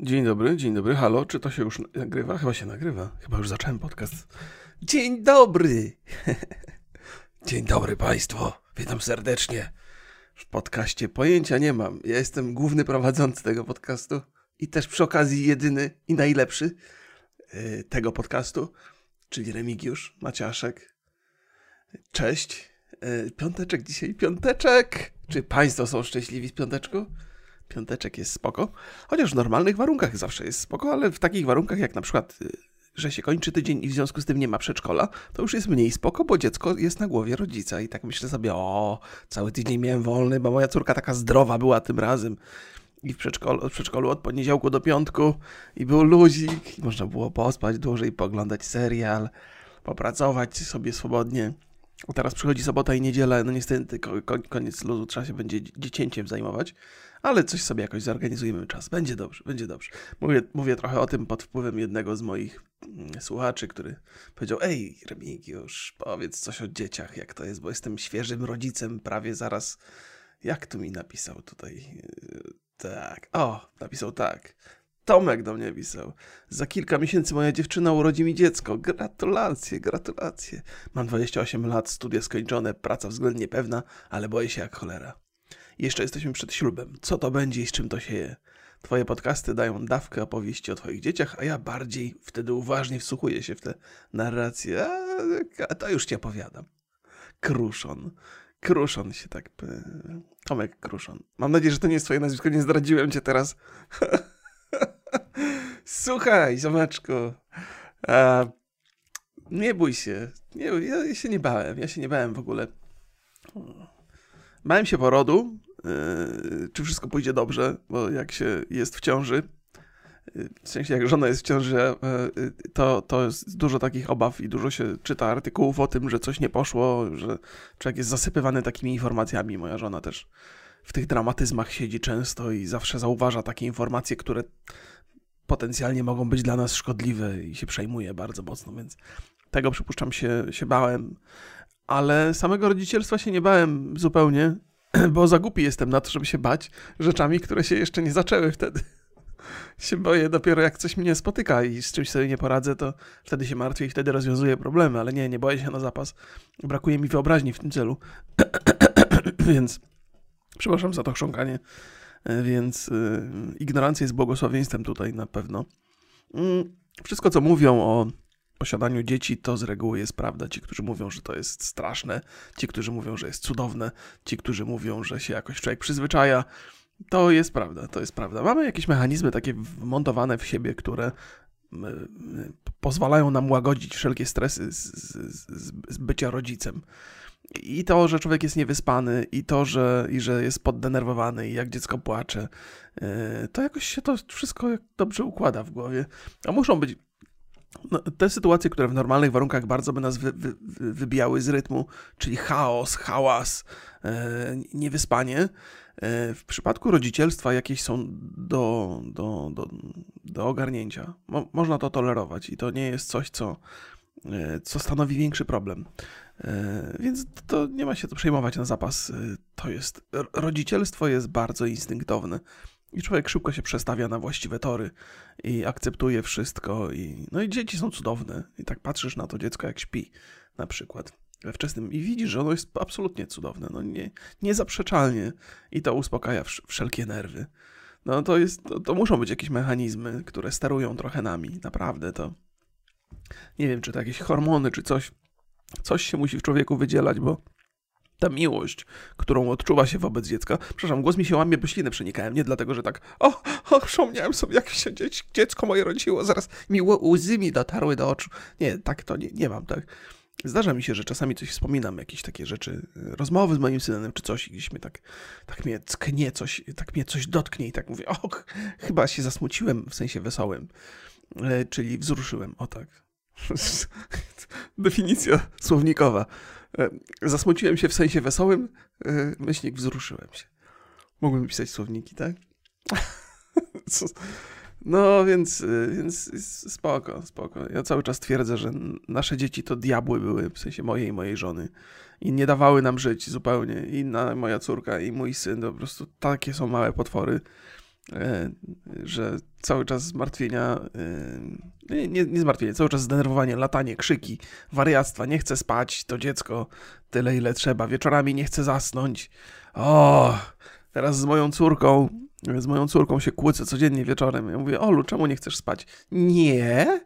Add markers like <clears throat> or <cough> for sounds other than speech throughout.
Dzień dobry, dzień dobry. Halo, czy to się już nagrywa? Chyba się nagrywa. Chyba już zacząłem podcast. Dzień dobry! <laughs> dzień dobry Państwo. Witam serdecznie. W podcaście pojęcia nie mam. Ja jestem główny prowadzący tego podcastu i też przy okazji jedyny i najlepszy yy, tego podcastu, czyli Remigiusz Maciaszek. Cześć. Yy, piąteczek dzisiaj, piąteczek! Czy Państwo są szczęśliwi z piąteczku? Piąteczek jest spoko. Chociaż w normalnych warunkach zawsze jest spoko, ale w takich warunkach jak na przykład, y, że się kończy tydzień i w związku z tym nie ma przedszkola, to już jest mniej spoko, bo dziecko jest na głowie rodzica. I tak myślę sobie, o, cały tydzień miałem wolny, bo moja córka taka zdrowa była tym razem. I w przedszkolu, w przedszkolu od poniedziałku do piątku i był luzik, i można było pospać dłużej, poglądać serial, popracować sobie swobodnie. Teraz przychodzi sobota i niedziela, no niestety koniec luzu, trzeba się będzie dziecięciem zajmować ale coś sobie jakoś zorganizujemy czas. Będzie dobrze, będzie dobrze. Mówię, mówię trochę o tym pod wpływem jednego z moich mm, słuchaczy, który powiedział: Ej, Remigiusz, powiedz coś o dzieciach, jak to jest, bo jestem świeżym rodzicem, prawie zaraz. Jak tu mi napisał tutaj? Tak. O, napisał tak. Tomek do mnie pisał. Za kilka miesięcy moja dziewczyna urodzi mi dziecko. Gratulacje, gratulacje. Mam 28 lat, studia skończone, praca względnie pewna, ale boję się jak cholera. Jeszcze jesteśmy przed ślubem. Co to będzie i z czym to się je? Twoje podcasty dają dawkę opowieści o twoich dzieciach, a ja bardziej wtedy uważnie wsłuchuję się w te narracje. A, to już ci opowiadam. Kruszon. Kruszon się tak... Tomek Kruszon. Mam nadzieję, że to nie jest twoje nazwisko, nie zdradziłem cię teraz. <laughs> Słuchaj, ziomeczku. A, nie bój się. Nie, ja się nie bałem. Ja się nie bałem w ogóle. Bałem się porodu, czy wszystko pójdzie dobrze, bo jak się jest w ciąży, yy, w sensie jak żona jest w ciąży, yy, to, to jest dużo takich obaw i dużo się czyta artykułów o tym, że coś nie poszło, że człowiek jest zasypywany takimi informacjami. Moja żona też w tych dramatyzmach siedzi często i zawsze zauważa takie informacje, które potencjalnie mogą być dla nas szkodliwe i się przejmuje bardzo mocno, więc tego przypuszczam się, się bałem ale samego rodzicielstwa się nie bałem zupełnie, <clears throat> bo za głupi jestem na to, żeby się bać rzeczami, które się jeszcze nie zaczęły wtedy. <laughs> się boję dopiero jak coś mnie spotyka i z czymś sobie nie poradzę, to wtedy się martwię i wtedy rozwiązuję problemy, ale nie, nie boję się na zapas. Brakuje mi wyobraźni w tym celu. <clears throat> więc przepraszam za to chrząkanie, więc y, ignorancja jest błogosławieństwem tutaj na pewno. Mm, wszystko, co mówią o posiadaniu dzieci to z reguły jest prawda. Ci, którzy mówią, że to jest straszne, ci, którzy mówią, że jest cudowne, ci, którzy mówią, że się jakoś człowiek przyzwyczaja, to jest prawda, to jest prawda. Mamy jakieś mechanizmy takie wmontowane w siebie, które pozwalają nam łagodzić wszelkie stresy z, z, z, bycia rodzicem. I to, że człowiek jest niewyspany, i to, że, i że jest poddenerwowany, i jak dziecko płacze, e, to jakoś się to wszystko dobrze układa w głowie. A muszą być no, te sytuacje, które w normalnych warunkach bardzo by nas wy, wy, wybijały z rytmu, czyli chaos, hałas, e, niewyspanie, e, w przypadku rodzicielstwa jakieś są do, do, do, do ogarnięcia. Mo, można to tolerować i to nie jest coś, co, e, co stanowi większy problem. E, więc to nie ma się to przejmować na zapas. E, to jest, rodzicielstwo jest bardzo instynktowne. I człowiek szybko się przestawia na właściwe tory i akceptuje wszystko. I, no i dzieci są cudowne. I tak patrzysz na to dziecko, jak śpi na przykład we wczesnym i widzisz, że ono jest absolutnie cudowne. No nie, niezaprzeczalnie. I to uspokaja wszelkie nerwy. No to jest, to, to muszą być jakieś mechanizmy, które sterują trochę nami. Naprawdę to... Nie wiem, czy to jakieś hormony, czy coś. Coś się musi w człowieku wydzielać, bo ta miłość, którą odczuwa się wobec dziecka. Przepraszam, głos mi się łamie, bo ślinę przenikałem. Nie dlatego, że tak, o, o przypomniałem sobie, jak się dziecko moje rodziło, zaraz mi łzy mi dotarły do oczu. Nie, tak to nie, nie mam, tak. Zdarza mi się, że czasami coś wspominam, jakieś takie rzeczy, rozmowy z moim synem, czy coś, i gdzieś mnie tak, tak mnie cknie coś, tak mnie coś dotknie i tak mówię, och, chyba się zasmuciłem, w sensie wesołym, e, czyli wzruszyłem, o tak. <laughs> Definicja słownikowa. E, zasmuciłem się w sensie wesołym, e, myślnik wzruszyłem się. Mogłem pisać słowniki, tak? <laughs> No, więc, e, więc spoko, spoko. Ja cały czas twierdzę, że nasze dzieci to diabły były, w sensie mojej i mojej żony. I nie dawały nam żyć zupełnie. I moja córka, i mój syn to po prostu takie są małe potwory. E, że cały czas zmartwienia, e, nie, nie zmartwienie, cały czas zdenerwowanie, latanie, krzyki, wariactwa, nie chce spać, to dziecko tyle ile trzeba, wieczorami nie chce zasnąć. O, teraz z moją córką, z moją córką się kłócę codziennie wieczorem. Ja mówię, Olu, czemu nie chcesz spać? Nie.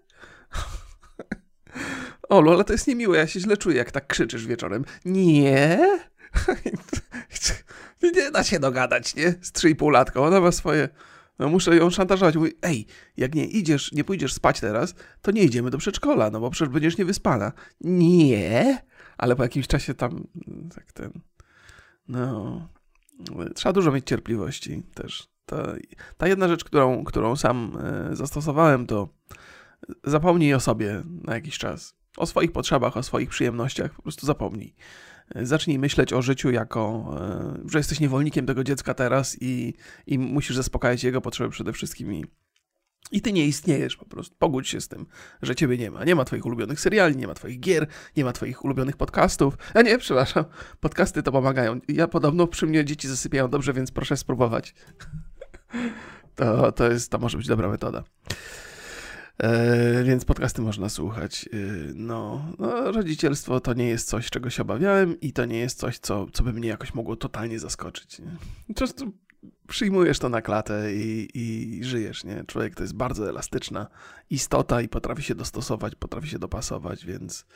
<laughs> Olu, ale to jest niemiłe, ja się źle czuję, jak tak krzyczysz wieczorem. Nie. <laughs> nie da się dogadać, nie? Z 3,5 latka. Ona ma swoje... No muszę ją szantażować. Mówi, ej, jak nie idziesz, nie pójdziesz spać teraz, to nie idziemy do przedszkola, no bo przecież będziesz niewyspana. Nie, ale po jakimś czasie tam tak ten... No... Trzeba dużo mieć cierpliwości też. Ta, ta jedna rzecz, którą, którą sam e, zastosowałem, to zapomnij o sobie na jakiś czas. O swoich potrzebach, o swoich przyjemnościach, po prostu zapomnij. Zacznij myśleć o życiu jako, e, że jesteś niewolnikiem tego dziecka teraz i, i musisz zaspokajać jego potrzeby przede wszystkim. I, I ty nie istniejesz po prostu. Pogódź się z tym, że ciebie nie ma. Nie ma twoich ulubionych seriali, nie ma twoich gier, nie ma twoich ulubionych podcastów. A nie, przepraszam, podcasty to pomagają. Ja podobno przy mnie dzieci zasypiają dobrze, więc proszę spróbować. <laughs> To, to, jest, to może być dobra metoda. E, więc podcasty można słuchać. E, no, no, rodzicielstwo to nie jest coś, czego się obawiałem i to nie jest coś, co, co by mnie jakoś mogło totalnie zaskoczyć. Często przyjmujesz to na klatę i, i żyjesz, nie? Człowiek to jest bardzo elastyczna istota i potrafi się dostosować, potrafi się dopasować, więc,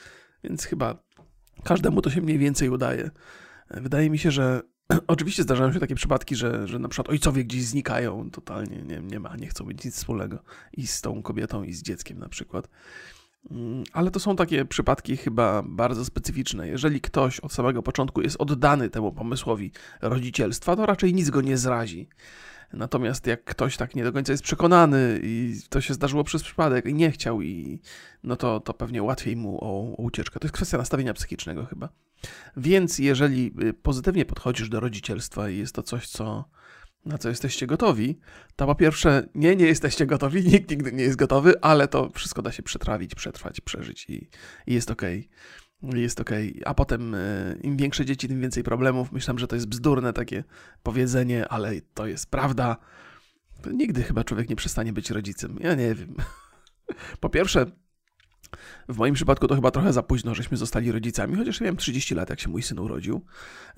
więc chyba każdemu to się mniej więcej udaje. E, wydaje mi się, że <clears throat> Oczywiście zdarzają się takie przypadki, że, że na przykład ojcowie gdzieś znikają totalnie, nie, nie ma, nie chcą mieć nic wspólnego i z tą kobietą, i z dzieckiem na przykład. Mm, ale to są takie przypadki chyba bardzo specyficzne. Jeżeli ktoś od samego początku jest oddany temu pomysłowi rodzicielstwa, to raczej nic go nie zrazi. Natomiast jak ktoś tak nie do końca jest przekonany i to się zdarzyło przez przypadek i nie chciał, i, no to, to pewnie łatwiej mu o, o ucieczkę. To jest kwestia nastawienia psychicznego chyba. Więc jeżeli y, pozytywnie podchodzisz do rodzicielstwa i jest to coś, co, na co jesteście gotowi, to po pierwsze, nie, nie jesteście gotowi, <laughs> nikt nigdy nie jest gotowy, ale to wszystko da się przetrawić, przetrwać, przeżyć i, i jest okej. Okay. Jest. Okay. A potem y, im większe dzieci, tym więcej problemów. Myślałem, że to jest bzdurne takie powiedzenie, ale to jest prawda. Nigdy chyba człowiek nie przestanie być rodzicem. Ja nie wiem. <laughs> Po pierwsze, w moim przypadku to chyba trochę za późno, żeśmy zostali rodzicami, chociaż ja miałem 30 lat, jak się mój syn urodził.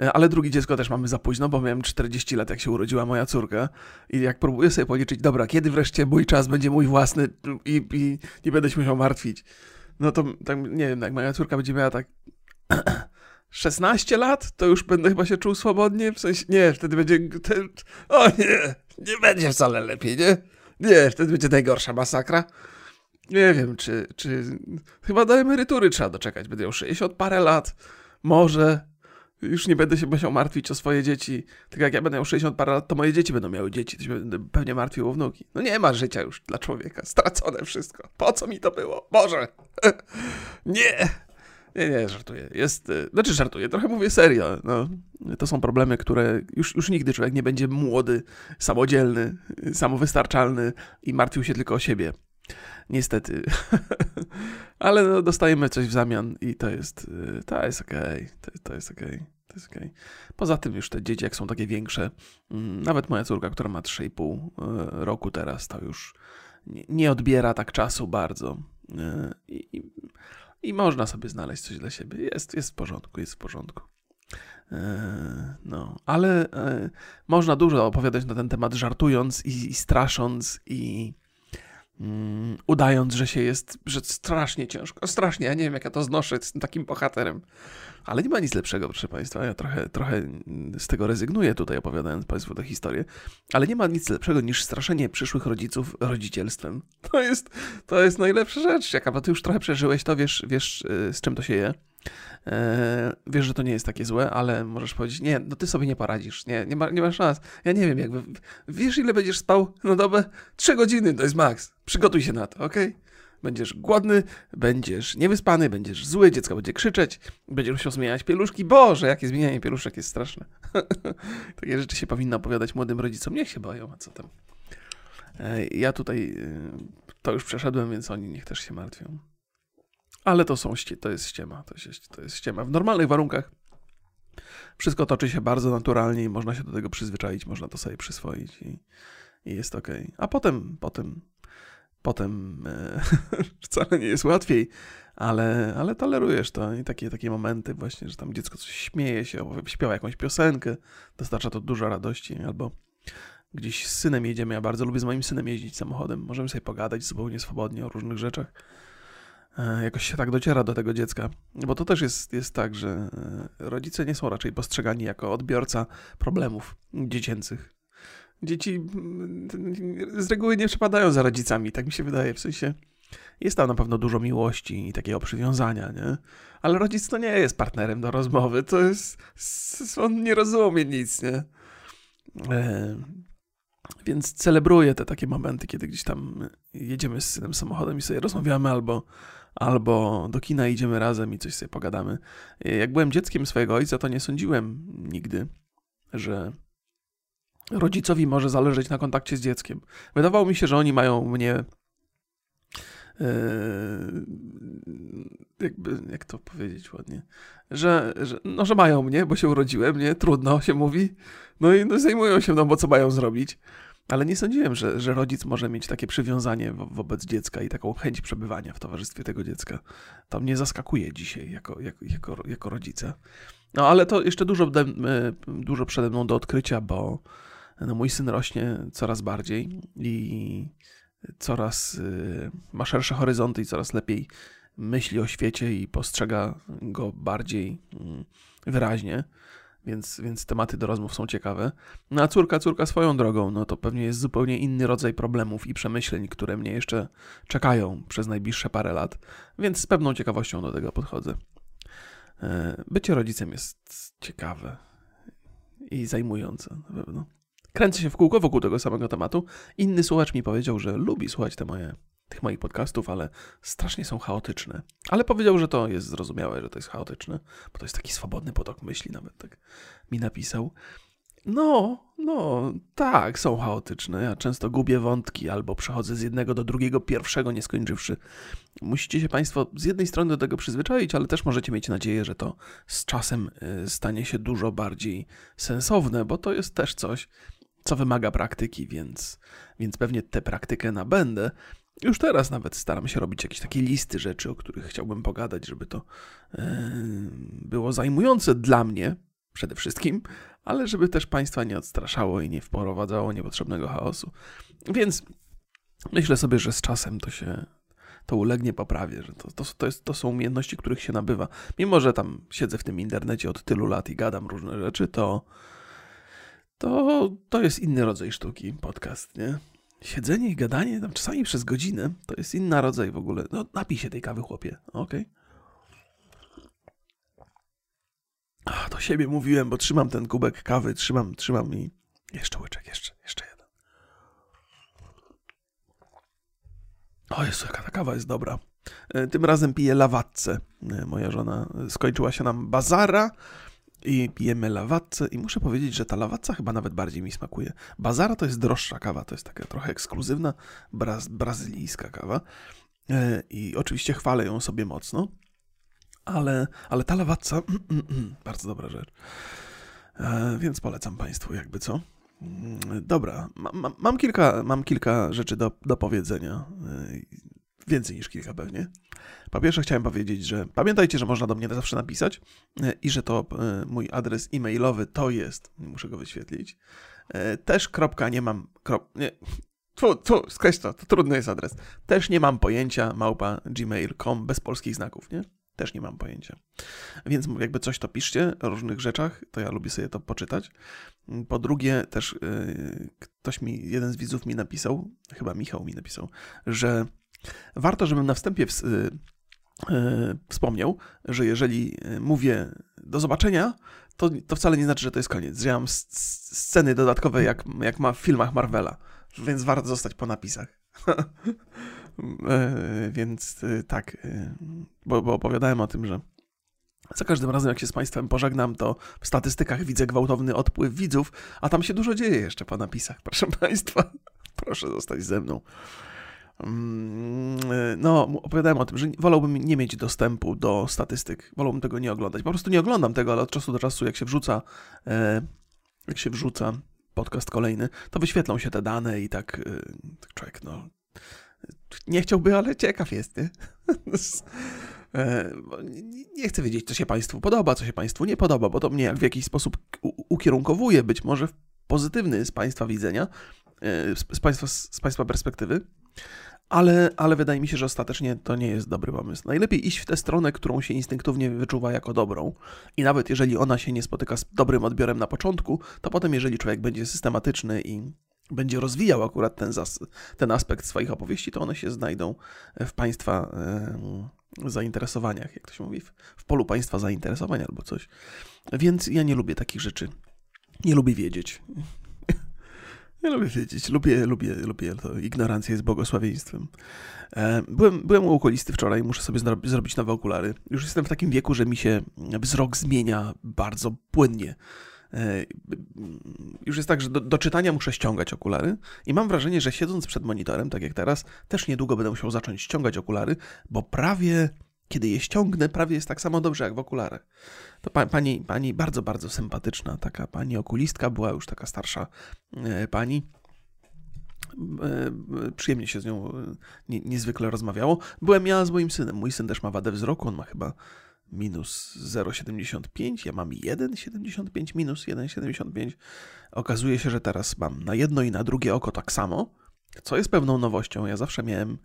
E, ale drugie dziecko też mamy za późno, bo miałem 40 lat, jak się urodziła moja córka. I jak próbuję sobie policzyć, dobra, kiedy wreszcie mój czas będzie mój własny i, i nie będę się musiał martwić. No to tak, nie wiem, jak moja córka będzie miała tak <clears throat> 16 lat, to już będę chyba się czuł swobodnie. W sensie, nie, wtedy będzie. Ten, o nie, nie będzie wcale lepiej, nie? Nie, wtedy będzie najgorsza masakra. Nie wiem, czy, czy. Chyba do emerytury trzeba doczekać. Będę miał 60 parę lat. Może. Już nie będę się musiał martwić o swoje dzieci. Tak jak ja będę miał 60 parę lat, to moje dzieci będą miały dzieci. To się będę pewnie martwił o wnuki. No nie ma życia już dla człowieka. Stracone wszystko. Po co mi to było? Boże! <laughs> nie! Nie, nie, żartuję. Jest, y, znaczy żartuję, trochę mówię serio. No, to są problemy, które już, już nigdy człowiek nie będzie młody, samodzielny, samowystarczalny i martwił się tylko o siebie. Niestety. <laughs> Ale no, dostajemy coś w zamian i to jest, y, to jest okej. Okay. To, to, jest okej. Okay. To jest okay. Poza tym już te dzieci, jak są takie większe, mm, nawet moja córka, która ma 3,5 y, roku teraz, to już nie, odbiera tak czasu bardzo. Y, I, i, I, można sobie znaleźć coś dla siebie. Jest, jest w porządku, jest w porządku. No, ale można dużo opowiadać na ten temat, żartując i, i strasząc i Mm, udając, że się jest, że strasznie ciężko, strasznie, ja nie wiem jak ja to znoszę z takim bohaterem, ale nie ma nic lepszego, proszę Państwa, ja trochę, trochę z tego rezygnuję tutaj opowiadając Państwu tę historię, ale nie ma nic lepszego niż straszenie przyszłych rodziców rodzicielstwem. <laughs> To jest, to jest najlepsza rzecz, jaka, bo Ty już trochę przeżyłeś to, wiesz, wiesz y, z czym to się je. E, wiesz, że to nie jest takie złe, ale możesz powiedzieć, nie, no ty sobie nie poradzisz, nie, nie, ma, nie masz szans. Ja nie wiem, jakby, wiesz ile będziesz spał na dobę? Trzy godziny to jest maks. Przygotuj się na to, ok? Będziesz głodny, będziesz niewyspany, będziesz zły, dziecko będzie krzyczeć, będziesz musiał zmieniać pieluszki. Boże, jakie zmienianie pieluszek jest straszne. <laughs> Takie rzeczy się powinno opowiadać młodym rodzicom. Niech się boją, a co tam. E, ja tutaj y, to już przeszedłem, więc oni niech też się martwią. Ale to, są, to jest ściema, to jest, to jest ściema. W normalnych warunkach wszystko toczy się bardzo naturalnie i można się do tego przyzwyczaić, można to sobie przyswoić i, i jest ok. A potem, potem, potem e, <laughs> wcale nie jest łatwiej, ale, ale tolerujesz to i takie, takie momenty właśnie, że tam dziecko coś śmieje się, śpiewa jakąś piosenkę, dostarcza to dużo radości, albo gdzieś z synem jedziemy, ja bardzo lubię z moim synem jeździć samochodem, możemy sobie pogadać zupełnie swobodnie o różnych rzeczach. E, jakoś się tak dociera do tego dziecka, bo to też jest, jest tak, że e, rodzice nie są raczej postrzegani jako odbiorca problemów dziecięcych. Dzieci mm, z reguły nie przepadają za rodzicami, tak mi się wydaje, w sensie jest tam na pewno dużo miłości i takiego przywiązania, nie? Ale rodzic to nie jest partnerem do rozmowy, to jest, on nie rozumie nic, nie? E, więc celebruję te takie momenty, kiedy gdzieś tam jedziemy z synem samochodem i sobie rozmawiamy, albo, albo do kina idziemy razem i coś sobie pogadamy. Jak byłem dzieckiem swojego ojca, to nie sądziłem nigdy, że rodzicowi może zależeć na kontakcie z dzieckiem. Wydawało mi się, że oni mają mnie Yy, jakby, jak to powiedzieć ładnie, że, że, no, że mają mnie, bo się urodziłem, nie? Trudno się mówi. No i no, zajmują się mną, bo co mają zrobić. Ale nie sądziłem, że, że rodzic może mieć takie przywiązanie wo wobec dziecka i taką chęć przebywania w towarzystwie tego dziecka. To mnie zaskakuje dzisiaj jako, jako, jako, jako rodzica. No ale to jeszcze dużo, dużo przede mną do odkrycia, bo no, mój syn rośnie coraz bardziej i coraz y, ma szersze horyzonty i coraz lepiej myśli o świecie i postrzega go bardziej mm, wyraźnie. Więc, więc tematy do rozmów są ciekawe. No a córka, córka swoją drogą, no to pewnie jest zupełnie inny rodzaj problemów i przemyśleń, które mnie jeszcze czekają przez najbliższe parę lat, więc z pewną ciekawością do tego podchodzę. E, bycie rodzicem jest ciekawe i zajmujące na pewno. Kręcę się w kółko wokół tego samego tematu. Inny słuchacz mi powiedział, że lubi słuchać te moje, tych moich podcastów, ale strasznie są chaotyczne. Ale powiedział, że to jest zrozumiałe, że to jest chaotyczne, bo to jest taki swobodny potok myśli, nawet tak mi napisał. No, no, tak, są chaotyczne. Ja często gubię wątki albo przechodzę z jednego do drugiego, pierwszego nie skończywszy. Musicie się Państwo z jednej strony do tego przyzwyczaić, ale też możecie mieć nadzieję, że to z czasem y, stanie się dużo bardziej sensowne, bo to jest też coś, co wymaga praktyki, więc, więc pewnie tę praktykę nabędę. Już teraz nawet staram się robić jakieś takie listy rzeczy, o których chciałbym pogadać, żeby to yy, było zajmujące dla mnie przede wszystkim, ale żeby też Państwa nie odstraszało i nie wprowadzało niepotrzebnego chaosu. Więc myślę sobie, że z czasem to się to ulegnie poprawie, że to, to, to, jest, to są umiejętności, których się nabywa. Mimo, że tam siedzę w tym internecie od tylu lat i gadam różne rzeczy, to to, to jest inny rodzaj sztuki, podcast, nie? Siedzenie i gadanie tam czasami przez godzinę to jest inny rodzaj w ogóle. No, napij się tej kawy, chłopie, okej? Okay? To siebie mówiłem, bo trzymam ten kubek kawy, trzymam, trzymam i jeszcze łyczek, jeszcze, jeszcze jeden. O Jezu, jaka ta kawa jest dobra. E, tym razem piję lawatce. E, moja żona skończyła się nam bazara, i pijemy lawatce i muszę powiedzieć, że ta lawatca chyba nawet bardziej mi smakuje. Bazara to jest droższa kawa, to jest taka trochę ekskluzywna braz, brazylijska kawa e, i oczywiście chwalę ją sobie mocno, ale, ale ta lawatca, bardzo dobra rzecz, e, więc polecam Państwu jakby co. Mm, dobra, mam, mam, kilka, mam kilka rzeczy do, do powiedzenia, e, więcej niż kilka pewnie. Po pierwsze chciałem powiedzieć, że pamiętajcie, że można do mnie zawsze napisać e, i że to e, mój adres e-mailowy to jest, muszę go wyświetlić, e, też kropka nie mam, krop, nie, skreś to, to trudny jest adres. Też nie mam pojęcia, małpa gmail.com bez polskich znaków, nie? Też nie mam pojęcia. Więc jakby coś to piszcie o różnych rzeczach, to ja lubię sobie to poczytać. Po drugie, też yy, ktoś mi, jeden z widzów mi napisał, chyba Michał mi napisał, że warto, żebym na wstępie w, E, wspomniał, że jeżeli e, mówię do zobaczenia, to, to wcale nie znaczy, że to jest koniec. Ja mam sceny dodatkowe, jak, jak ma w filmach Marvela, więc warto zostać po napisach. <laughs> Więc tak, bo, bo opowiadałem o tym, że za każdym razem, jak się z Państwem pożegnam, to w statystykach widzę gwałtowny odpływ widzów, a tam się dużo dzieje jeszcze po napisach, proszę Państwa. <laughs> Proszę zostać ze mną. No, opowiadałem o tym, że wolałbym nie mieć dostępu do statystyk, wolałbym tego nie oglądać. Po prostu nie oglądam tego, ale od czasu do czasu, jak się wrzuca, e, jak się wrzuca podcast kolejny, to wyświetlą się te dane i tak, tak człowiek, no, nie chciałby, ale ciekaw jest, <laughs> nie? nie chcę wiedzieć, co się Państwu podoba, co się Państwu nie podoba, bo to mnie w jakiś sposób ukierunkowuje, być może pozytywny z Państwa widzenia, z Państwa, z państwa perspektywy ale, ale wydaje mi się, że ostatecznie to nie jest dobry pomysł. Najlepiej iść w tę stronę, którą się instynktownie wyczuwa jako dobrą. I nawet jeżeli ona się nie spotyka z dobrym odbiorem na początku, to potem, jeżeli człowiek będzie systematyczny i będzie rozwijał akurat ten, ten aspekt swoich opowieści, to one się znajdą w Państwa zainteresowaniach, jak to się mówi, w polu Państwa zainteresowań albo coś. Więc ja nie lubię takich rzeczy. Nie lubię wiedzieć. Ja lubię wiedzieć, lubię, lubię, lubię to. Ignorancja jest błogosławieństwem. E, byłem, byłem u okulisty wczoraj, muszę sobie zrobić nowe okulary. Już jestem w takim wieku, że mi się wzrok zmienia bardzo płynnie. E, już jest tak, że do, do, czytania muszę ściągać okulary i mam wrażenie, że siedząc przed monitorem, tak jak teraz, też niedługo będę musiał zacząć ściągać okulary, bo prawie kiedy je ściągnę, prawie jest tak samo dobrze jak w okularach. To pa, pani, pani bardzo, bardzo sympatyczna, taka pani okulistka, była już taka starsza e, pani. E, przyjemnie się z nią e, nie, niezwykle rozmawiało. Byłem ja z moim synem. Mój syn też ma wadę wzroku, on ma chyba minus 0,75, ja mam 1,75, minus 1,75. Okazuje się, że teraz mam na jedno i na drugie oko tak samo, co jest pewną nowością. Ja zawsze miałem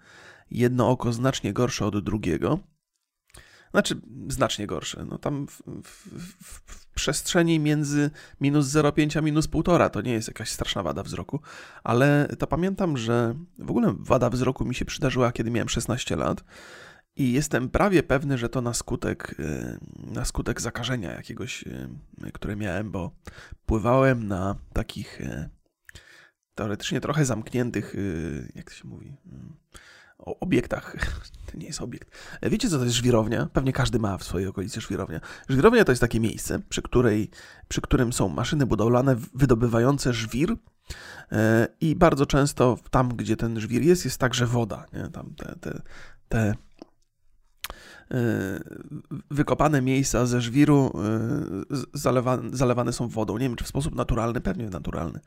jedno oko znacznie gorsze od drugiego. Znaczy, znacznie gorsze. No tam w, w, w przestrzeni między minus 0,5 a minus 1,5 to nie jest jakaś straszna wada wzroku, ale to pamiętam, że w ogóle wada wzroku mi się przydarzyła, kiedy miałem 16 lat. I jestem prawie pewny, że to na skutek, y, na skutek zakażenia jakiegoś, y, które miałem, bo pływałem na takich y, teoretycznie trochę zamkniętych, jak to się mówi, o obiektach. <laughs> To nie jest obiekt. Wiecie, co to jest żwirownia? Pewnie każdy ma w swojej okolicy żwirownia. Żwirownia to jest takie miejsce, przy, której, przy którym są maszyny budowlane wydobywające żwir. E, I bardzo często tam, gdzie ten żwir jest, jest także woda. Nie? Tam te, te, te wykopane miejsca ze żwiru e, zalewane, zalewane są wodą. Nie wiem, czy w sposób naturalny, pewnie naturalny.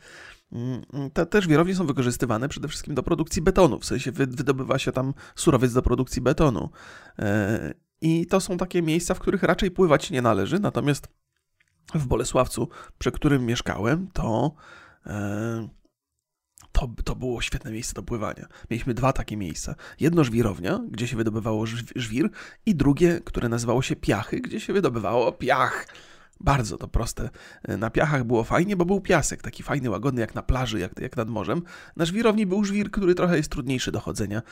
Mm, te, te żwirownie są wykorzystywane przede wszystkim do produkcji betonu, w sensie wydobywa się tam surowiec do produkcji betonu. E, I to są takie miejsca, w których raczej pływać nie należy, natomiast w Bolesławcu, przy którym mieszkałem, to to, to było świetne miejsce do pływania. Mieliśmy dwa takie miejsca. Jedno żwirownia, gdzie się wydobywało żwir i drugie, które nazywało się piachy, gdzie się wydobywało piach. Bardzo to proste. Na piachach było fajnie, bo był piasek, taki fajny, łagodny, jak na plaży, jak, jak nad morzem. Na żwirowni był żwir, który trochę jest trudniejszy do chodzenia.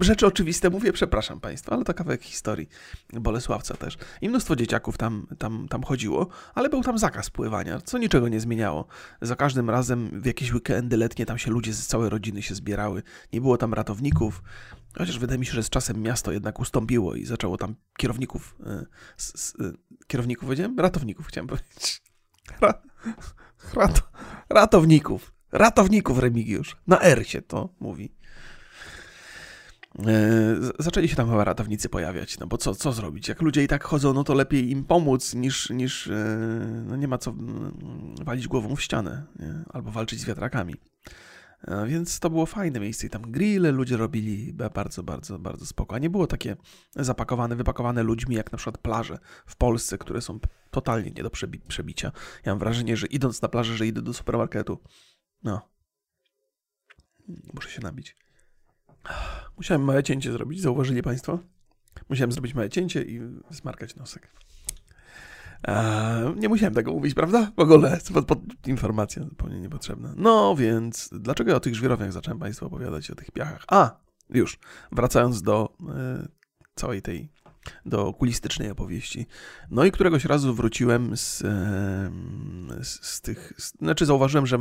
Rzeczy oczywiste mówię, przepraszam Państwa, ale to kawałek historii Bolesławca też. I mnóstwo dzieciaków tam, tam, tam chodziło, ale był tam zakaz pływania, co niczego nie zmieniało. Za każdym razem w jakieś weekendy letnie tam się ludzie z całej rodziny się zbierały. Nie było tam ratowników, Chociaż wydaje mi się, że z czasem miasto jednak ustąpiło i zaczęło tam kierowników, e, z, z, e, kierowników powiedziałem? Ratowników chciałem powiedzieć. Ra, rat, ratowników. Ratowników Remigiusz. Na R się to mówi. E, zaczęli się tam chyba ratownicy pojawiać, no bo co, co zrobić? Jak ludzie i tak chodzą, no to lepiej im pomóc niż, niż no nie ma co mm, walić głową w ścianę nie? albo walczyć z wiatrakami. E, więc to było fajne miejsce i tam grille ludzie robili bardzo, bardzo, bardzo spoko. A nie było takie zapakowane, wypakowane ludźmi jak na przykład plaże w Polsce, które są totalnie nie do przebicia. Ja mam wrażenie, że idąc na plażę, że idę do supermarketu. No. Muszę się nabić. Musiałem małe cięcie zrobić, zauważyli Państwo? Musiałem zrobić małe cięcie i smarkać nosek. Eee, nie musiałem tego mówić, prawda? W ogóle, pod, pod, informacja zupełnie niepotrzebna. No więc, dlaczego ja o tych żwirowniach zacząłem Państwu opowiadać, o tych piachach? A, już, wracając do e, całej tej, do okulistycznej opowieści. No i któregoś razu wróciłem z, e, z, z tych, z, znaczy zauważyłem, że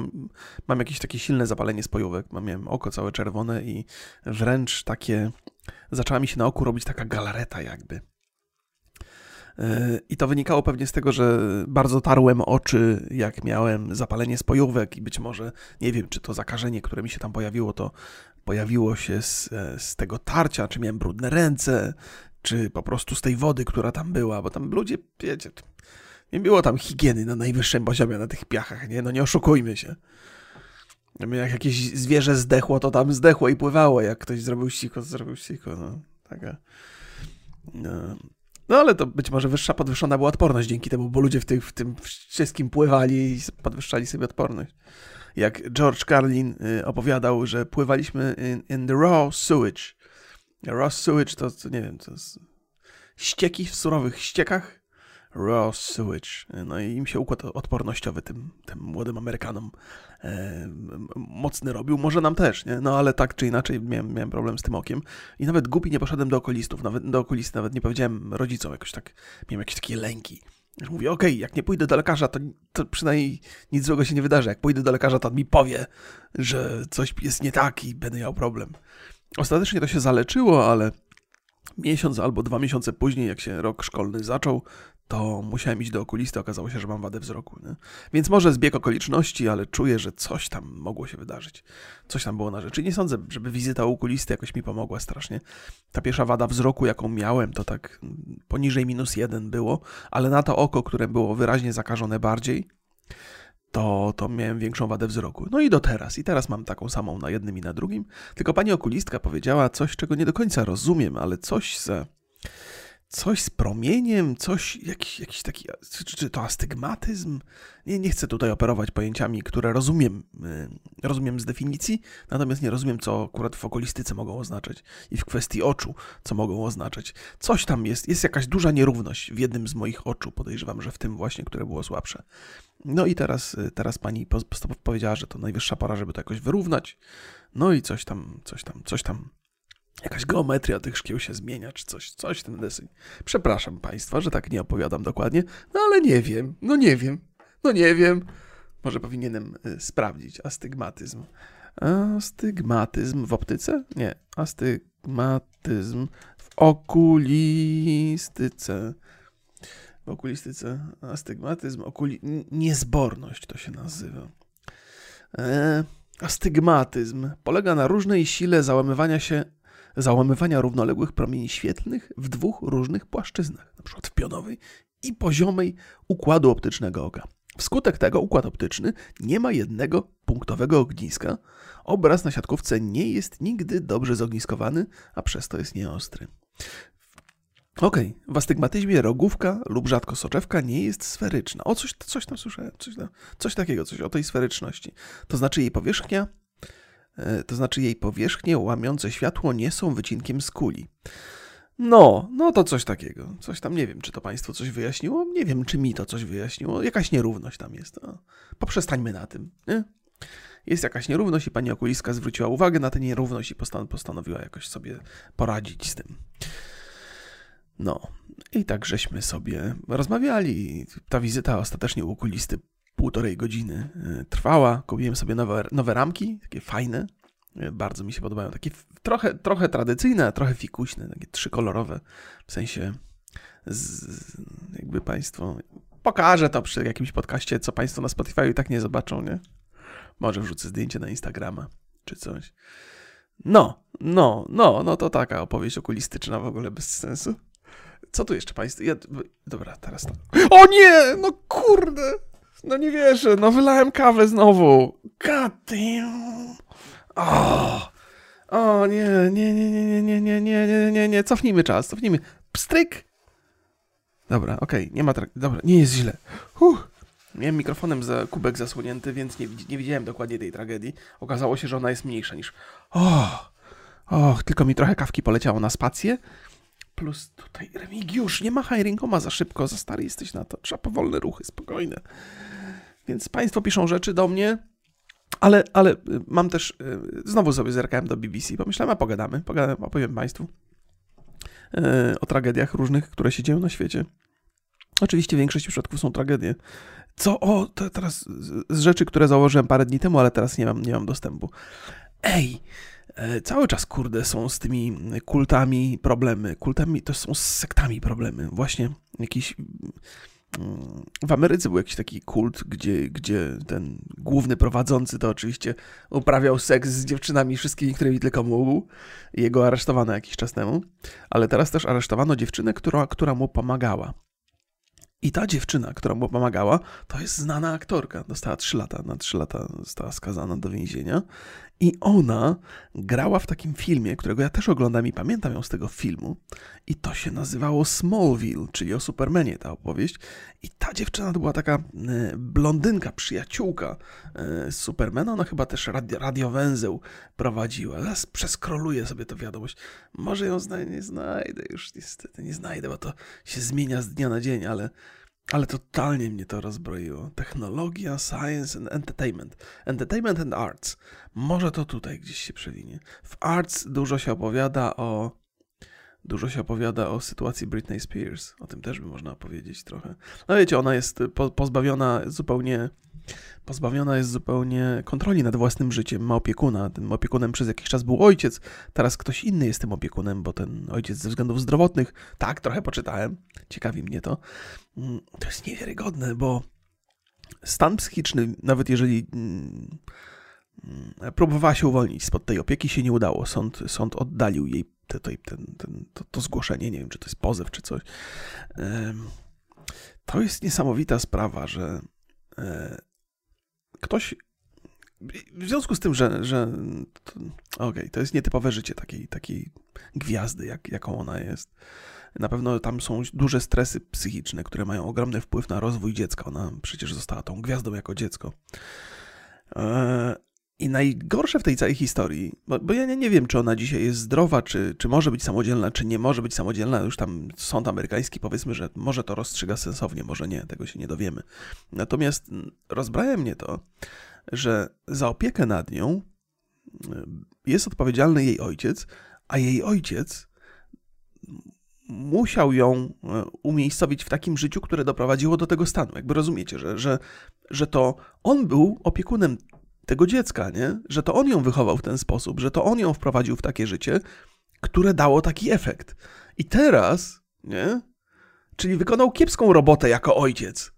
mam jakieś takie silne zapalenie spojówek, mam miałem oko całe czerwone i wręcz takie, zaczęła mi się na oku robić taka galareta jakby. I to wynikało pewnie z tego, że bardzo tarłem oczy, jak miałem zapalenie spojówek i być może, nie wiem, czy to zakażenie, które mi się tam pojawiło, to pojawiło się z, z tego tarcia, czy miałem brudne ręce, czy po prostu z tej wody, która tam była, bo tam ludzie, wiecie, nie było tam higieny na najwyższym poziomie na tych piachach, nie? No nie oszukujmy się. Jak jakieś zwierzę zdechło, to tam zdechło i pływało. Jak ktoś zrobił siko, to zrobił siko. No, taka. No. No ale to być może wyższa podwyższona była odporność dzięki temu, bo ludzie w, tych, w tym wszystkim pływali i podwyższali sobie odporność. Jak George Carlin y, opowiadał, że pływaliśmy in, in the raw sewage. Raw sewage to, nie wiem, to jest ścieki w surowych ściekach raw sewage. No i im się układ odpornościowy tym, tym młodym Amerykanom e, mocny robił. Może nam też, nie? No ale tak czy inaczej miałem, miałem problem z tym okiem. I nawet głupi nie poszedłem do okulistów. Nawet do okulisty nawet nie powiedziałem rodzicom. Jakoś tak, miałem jakieś takie lęki. Mówię, okej, okay, jak nie pójdę do lekarza, to, to przynajmniej nic złego się nie wydarzy. Jak pójdę do lekarza, to on mi powie, że coś jest nie tak i będę miał problem. Ostatecznie to się zaleczyło, ale miesiąc albo dwa miesiące później, jak się rok szkolny zaczął, to musiałem iść do okulisty, okazało się, że mam wadę wzroku. Nie? Więc może zbieg okoliczności, ale czuję, że coś tam mogło się wydarzyć. Coś tam było na rzeczy. Nie sądzę, żeby wizyta u okulisty jakoś mi pomogła strasznie. Ta pierwsza wada wzroku, jaką miałem, to tak poniżej minus jeden było, ale na to oko, które było wyraźnie zakażone bardziej, to, to miałem większą wadę wzroku. No i do teraz. I teraz mam taką samą na jednym i na drugim. Tylko pani okulistka powiedziała coś, czego nie do końca rozumiem, ale coś ze coś z promieniem, coś, jakiś, jakiś taki, czy, czy to astygmatyzm? Nie, nie chcę tutaj operować pojęciami, które rozumiem, y, rozumiem z definicji, natomiast nie rozumiem, co akurat w okulistyce mogą oznaczać i w kwestii oczu, co mogą oznaczać. Coś tam jest, jest jakaś duża nierówność w jednym z moich oczu, podejrzewam, że w tym właśnie, które było słabsze. No i teraz, y, teraz pani powiedziała, że to najwyższa pora, żeby to jakoś wyrównać. No i coś tam, coś tam, coś tam jakaś geometria tych szkieł się zmienia, czy coś, coś ten deseń. Przepraszam Państwa, że tak nie opowiadam dokładnie, no ale nie wiem, no nie wiem, no nie wiem. Może powinienem y, sprawdzić astygmatyzm. Astygmatyzm w optyce? Nie, astygmatyzm w okulistyce. W okulistyce astygmatyzm, okuli... niezborność to się nazywa. E, astygmatyzm polega na różnej sile załamywania się załamywania równoległych promieni świetlnych w dwóch różnych płaszczyznach, np. w pionowej i poziomej układu optycznego oka. Wskutek tego układ optyczny nie ma jednego punktowego ogniska. Obraz na siatkówce nie jest nigdy dobrze zogniskowany, a przez to jest nieostry. Okay. w astygmatyzmie rogówka lub rzadko soczewka nie jest sferyczna. O, coś, coś tam słyszałem, coś, coś takiego, coś o tej sferyczności. To znaczy jej powierzchnia to znaczy jej powierzchnie łamiące światło nie są wycinkiem z kuli. No, no to coś takiego. Coś tam nie wiem, czy to Państwu coś wyjaśniło. Nie wiem, czy mi to coś wyjaśniło. Jakaś nierówność tam jest. No, poprzestańmy na tym. Nie? Jest jakaś nierówność i pani okulistka zwróciła uwagę na tę nierówność i postan postanowiła jakoś sobie poradzić z tym. No, i tak żeśmy sobie rozmawiali. Ta wizyta ostatecznie u okulisty półtorej godziny e, trwała. Kupiłem sobie nowe, nowe ramki, takie fajne. E, bardzo mi się podobają. Takie trochę, trochę tradycyjne, trochę fikuśne, takie trzykolorowe. W sensie, z, jakby Państwo. Pokażę to przy jakimś podcaście, co Państwo na Spotify i tak nie zobaczą, nie? Może wrzucę zdjęcie na Instagrama czy coś. No, no, no, no to taka opowieść okulistyczna w ogóle bez sensu. Co tu jeszcze Państwo? Ja, dobra, teraz to. O nie! No kurde! No nie wierzę, no wylałem kawę znowu. God damn. O, o nie, nie, nie, nie, nie, nie, nie, nie, nie, nie, cofnijmy czas, cofnijmy. Pstryk. Dobra, okej, okay, nie ma, dobra, nie jest źle. Huh. Miałem mikrofonem za kubek zasłonięty, więc nie, nie widziałem dokładnie tej tragedii. Okazało się, że ona jest mniejsza niż... Och, och, tylko mi trochę kawki poleciało na spację. Plus tutaj Remigiusz, nie machaj rękoma za szybko, za stary jesteś na to. Trzeba powolne ruchy, spokojne. Więc Państwo piszą rzeczy do mnie, ale, ale y, mam też, y, znowu sobie zerkałem do BBC, pomyślałem, a pogadamy, pogadamy opowiem Państwu y, o tragediach różnych, które się dzieją na świecie. Oczywiście w większości przypadków są tragedie. Co, o, teraz z rzeczy, które założyłem parę dni temu, ale teraz nie mam, nie mam dostępu. Ej, cały czas, kurde, są z tymi kultami problemy. Kultami to są z sektami problemy. Właśnie jakiś w Ameryce był jakiś taki kult, gdzie, gdzie ten główny prowadzący to oczywiście uprawiał seks z dziewczynami wszystkimi, którymi tylko mógł. Jego aresztowano jakiś czas temu, ale teraz też aresztowano dziewczynę, która, która mu pomagała. I ta dziewczyna, która mu pomagała, to jest znana aktorka. Dostała 3 lata, na 3 lata została skazana do więzienia. I ona grała w takim filmie, którego ja też oglądam i pamiętam ją z tego filmu. I to się nazywało Smallville, czyli o Supermanie ta opowieść. I ta dziewczyna to była taka e, blondynka, przyjaciółka e, Supermana. Ona chyba też radio, radiowęzeł prowadziła. Zaraz przeskroluję sobie tę wiadomość. Może ją znajdę, nie znajdę już niestety, nie znajdę, bo to się zmienia z dnia na dzień, ale ale totalnie mnie to rozbroiło. Technologia, science and entertainment. Entertainment and arts. Może to tutaj gdzieś się przewinie. W arts dużo się opowiada o. Dużo się opowiada o sytuacji Britney Spears. O tym też by można opowiedzieć trochę. No wiecie, ona jest pozbawiona zupełnie pozbawiona jest zupełnie kontroli nad własnym życiem, ma opiekuna. Tym opiekunem przez jakiś czas był ojciec, teraz ktoś inny jest tym opiekunem, bo ten ojciec ze względów zdrowotnych, tak, trochę poczytałem, ciekawi mnie to. Mm, to jest niewiarygodne, bo stan psychiczny, nawet jeżeli mm, mm, próbowała się uwolnić spod tej opieki, się nie udało. Sąd, sąd oddalił jej te, te, ten, ten, to, to zgłoszenie, nie wiem, czy to jest pozew, czy coś. To jest niesamowita sprawa, że e, ktoś. W związku z tym, że. że Okej, okay, to jest nietypowe życie takiej, takiej gwiazdy, jak, jaką ona jest. Na pewno tam są duże stresy psychiczne, które mają ogromny wpływ na rozwój dziecka. Ona przecież została tą gwiazdą jako dziecko. I najgorsze w tej całej historii, bo, bo ja nie, nie, wiem, czy ona dzisiaj jest zdrowa, czy, czy może być samodzielna, czy nie może być samodzielna. Już tam sąd amerykański powiedzmy, że może to rozstrzyga sensownie, może nie, tego się nie dowiemy. Natomiast rozbraja mnie to, że za opiekę nad nią e, jest odpowiedzialny jej ojciec, a jej ojciec musiał ją e, umiejscowić w takim życiu, które doprowadziło do tego stanu. Jakby rozumiecie, że, że, że to on był opiekunem tego dziecka, nie? Że to on ją wychował w ten sposób, że to on ją wprowadził w takie życie, które dało taki efekt. I teraz, nie? Czyli wykonał kiepską robotę jako ojciec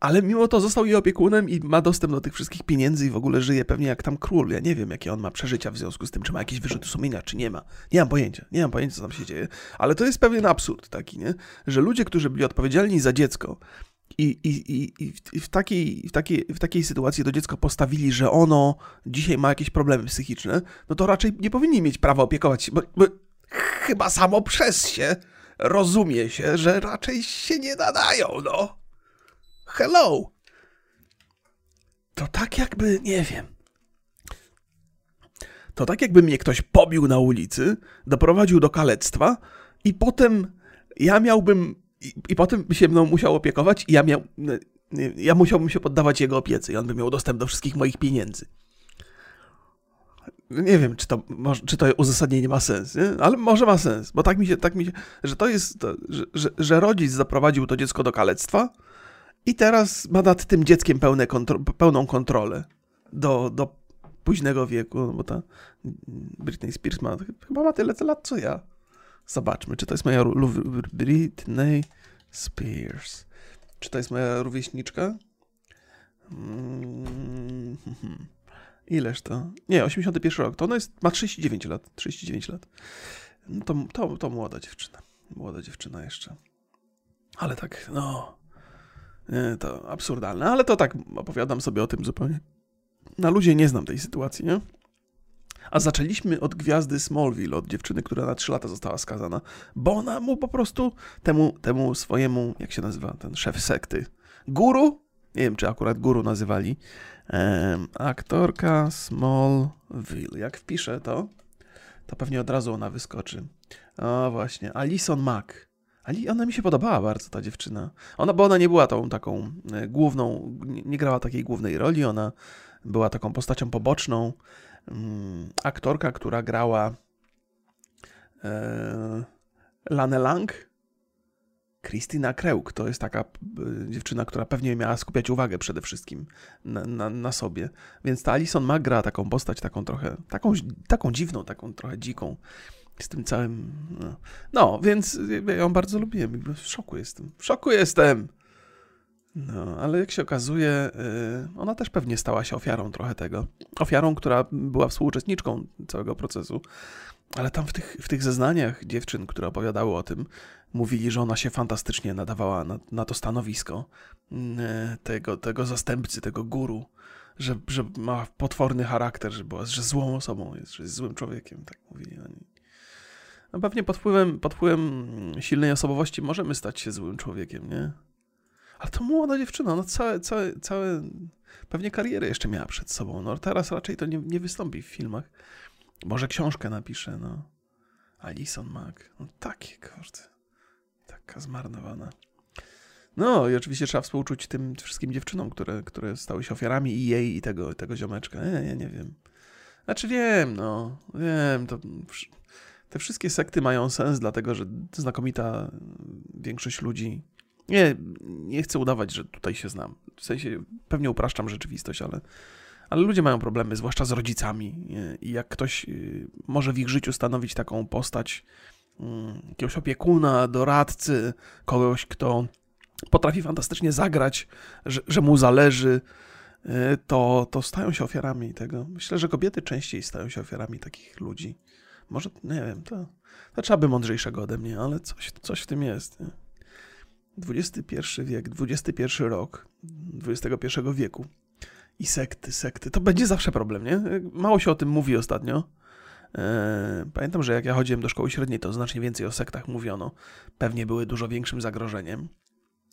ale mimo to został jej opiekunem i ma dostęp do tych wszystkich pieniędzy i w ogóle żyje pewnie jak tam król. Ja nie wiem, jakie on ma przeżycia w związku z tym, czy ma jakieś wyrzuty sumienia, czy nie ma. Nie mam pojęcia, nie mam pojęcia, co tam się dzieje. Ale to jest pewien absurd taki, nie? Że ludzie, którzy byli odpowiedzialni za dziecko i, i, i, i, w, takiej, w, takiej, w takiej sytuacji to dziecko postawili, że ono dzisiaj ma jakieś problemy psychiczne, no to raczej nie powinni mieć prawa opiekować się, bo, bo chyba samo przez się rozumie się, że raczej się nie nadają, no hello. To tak jakby, nie wiem. To tak jakby mnie ktoś pobił na ulicy, doprowadził do kalectwa i potem ja miałbym, i, potem by się mną musiał opiekować i ja miał, ja musiałbym się poddawać jego opiece i on by miał dostęp do wszystkich moich pieniędzy. Nie wiem, czy to, czy to uzasadnienie ma sens, nie? ale może ma sens, bo tak mi się, tak mi się że to jest, to, że, że, że rodzic zaprowadził to dziecko do kalectwa, i teraz ma nad tym dzieckiem pełne kontro pełną kontrolę do, do późnego wieku, no bo ta Britney Spears ma, chyba ma tyle lat co ja. Zobaczmy, czy to jest moja Britney Spears. Czy to jest moja rówieśniczka? Mm -hmm. Ileż to? Nie, 81 rok. To ona jest, ma 39 lat. 39 lat. No to, to, to młoda dziewczyna. Młoda dziewczyna jeszcze. Ale tak, no. To absurdalne, ale to tak opowiadam sobie o tym zupełnie. Na ludzie nie znam tej sytuacji, nie? A zaczęliśmy od gwiazdy Smallville, od dziewczyny, która na 3 lata została skazana, bo ona mu po prostu, temu, temu swojemu, jak się nazywa ten szef sekty, guru, nie wiem czy akurat guru nazywali, um, aktorka Smallville. Jak wpiszę to, to pewnie od razu ona wyskoczy. O właśnie, Alison Mack. Ona mi się podobała bardzo, ta dziewczyna. Ona, bo ona nie była tą taką e, główną, nie grała takiej głównej roli, ona była taką postacią poboczną. Mm, aktorka, która grała e, Lane Lang, Christina Kreuk, to jest taka dziewczyna, która pewnie miała skupiać uwagę przede wszystkim na, na, na, sobie. Więc ta Alison Mack gra taką postać, taką trochę, taką, taką dziwną, taką trochę dziką z tym całym. No, no więc ja ją bardzo lubiłem. W szoku jestem. W szoku jestem. No, ale jak się okazuje, y, ona też pewnie stała się ofiarą trochę tego. Ofiarą, która była współuczestniczką całego procesu. Ale tam w tych, w tych zeznaniach dziewczyn, które opowiadały o tym, mówili, że ona się fantastycznie nadawała na, na to stanowisko e, tego, tego zastępcy, tego guru, że, że ma potworny charakter, że była że złą osobą jest, że jest złym człowiekiem, tak mówili oni. No pewnie pod wpływem, pod wpływem silnej osobowości możemy stać się złym człowiekiem, nie? Ale to młoda dziewczyna, no całe, całe, całe pewnie karierę jeszcze miała przed sobą. No teraz raczej to nie, nie wystąpi w filmach. Może książkę napisze, no. Alison Mack. No takie, kurde. Taka zmarnowana. No i oczywiście trzeba współczuć tym wszystkim dziewczynom, które, które stały się ofiarami i jej, i tego, tego ziomeczka. Nie, nie, nie wiem. Znaczy wiem, no. Wiem, to... Te wszystkie sekty mają sens, dlatego że znakomita większość ludzi nie, nie chcę udawać, że tutaj się znam. W sensie pewnie upraszczam rzeczywistość, ale, ale ludzie mają problemy, zwłaszcza z rodzicami. I jak ktoś y, może w ich życiu stanowić taką postać mm, jakiegoś opiekuna, doradcy, kogoś, kto potrafi fantastycznie zagrać, że, że mu zależy, y, to, to stają się ofiarami tego. Myślę, że kobiety częściej stają się ofiarami takich ludzi. Może, nie wiem, to, to trzeba by mądrzejszego ode mnie, ale coś, coś w tym jest. Nie? XXI wiek, XXI rok, XXI wieku i sekty, sekty, to będzie zawsze problem, nie? Mało się o tym mówi ostatnio. E, pamiętam, że jak ja chodziłem do szkoły średniej, to znacznie więcej o sektach mówiono. Pewnie były dużo większym zagrożeniem.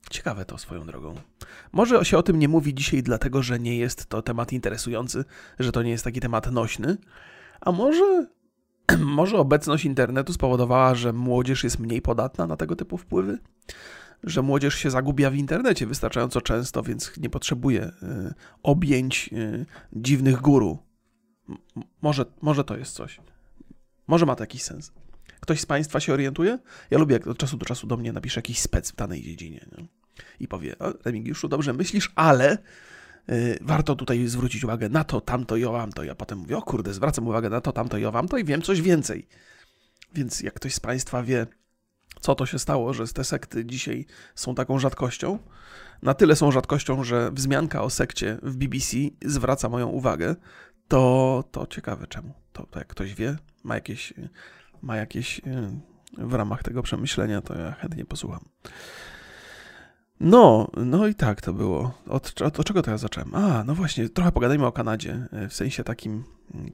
Ciekawe to swoją drogą. Może się o tym nie mówi dzisiaj, dlatego że nie jest to temat interesujący, że to nie jest taki temat nośny, a może, <clears throat> może obecność internetu spowodowała, że młodzież jest mniej podatna na tego typu wpływy? Że młodzież się zagubia w internecie wystarczająco często, więc nie potrzebuje y, objęć y, dziwnych guru. Może, może to jest coś. Może ma to jakiś sens. Ktoś z Państwa się orientuje? Ja lubię, jak od czasu do czasu do mnie napisze jakiś spec w danej dziedzinie nie? i powie: Remigiuszu, dobrze myślisz, ale y, warto tutaj zwrócić uwagę na to, tamto i owamto. Ja potem mówię: O kurde, zwracam uwagę na to, tamto i owamto i wiem coś więcej. Więc jak ktoś z Państwa wie, co to się stało, że te sekty dzisiaj są taką rzadkością. Na tyle są rzadkością, że wzmianka o sekcie w BBC zwraca moją uwagę. To, to ciekawe czemu. To, to jak ktoś wie, ma jakieś, ma jakieś y, w ramach tego przemyślenia, to ja chętnie posłucham. No, no i tak to było. Od, od, od czego to ja zacząłem? A, no właśnie, trochę pogadajmy o Kanadzie. W sensie takim,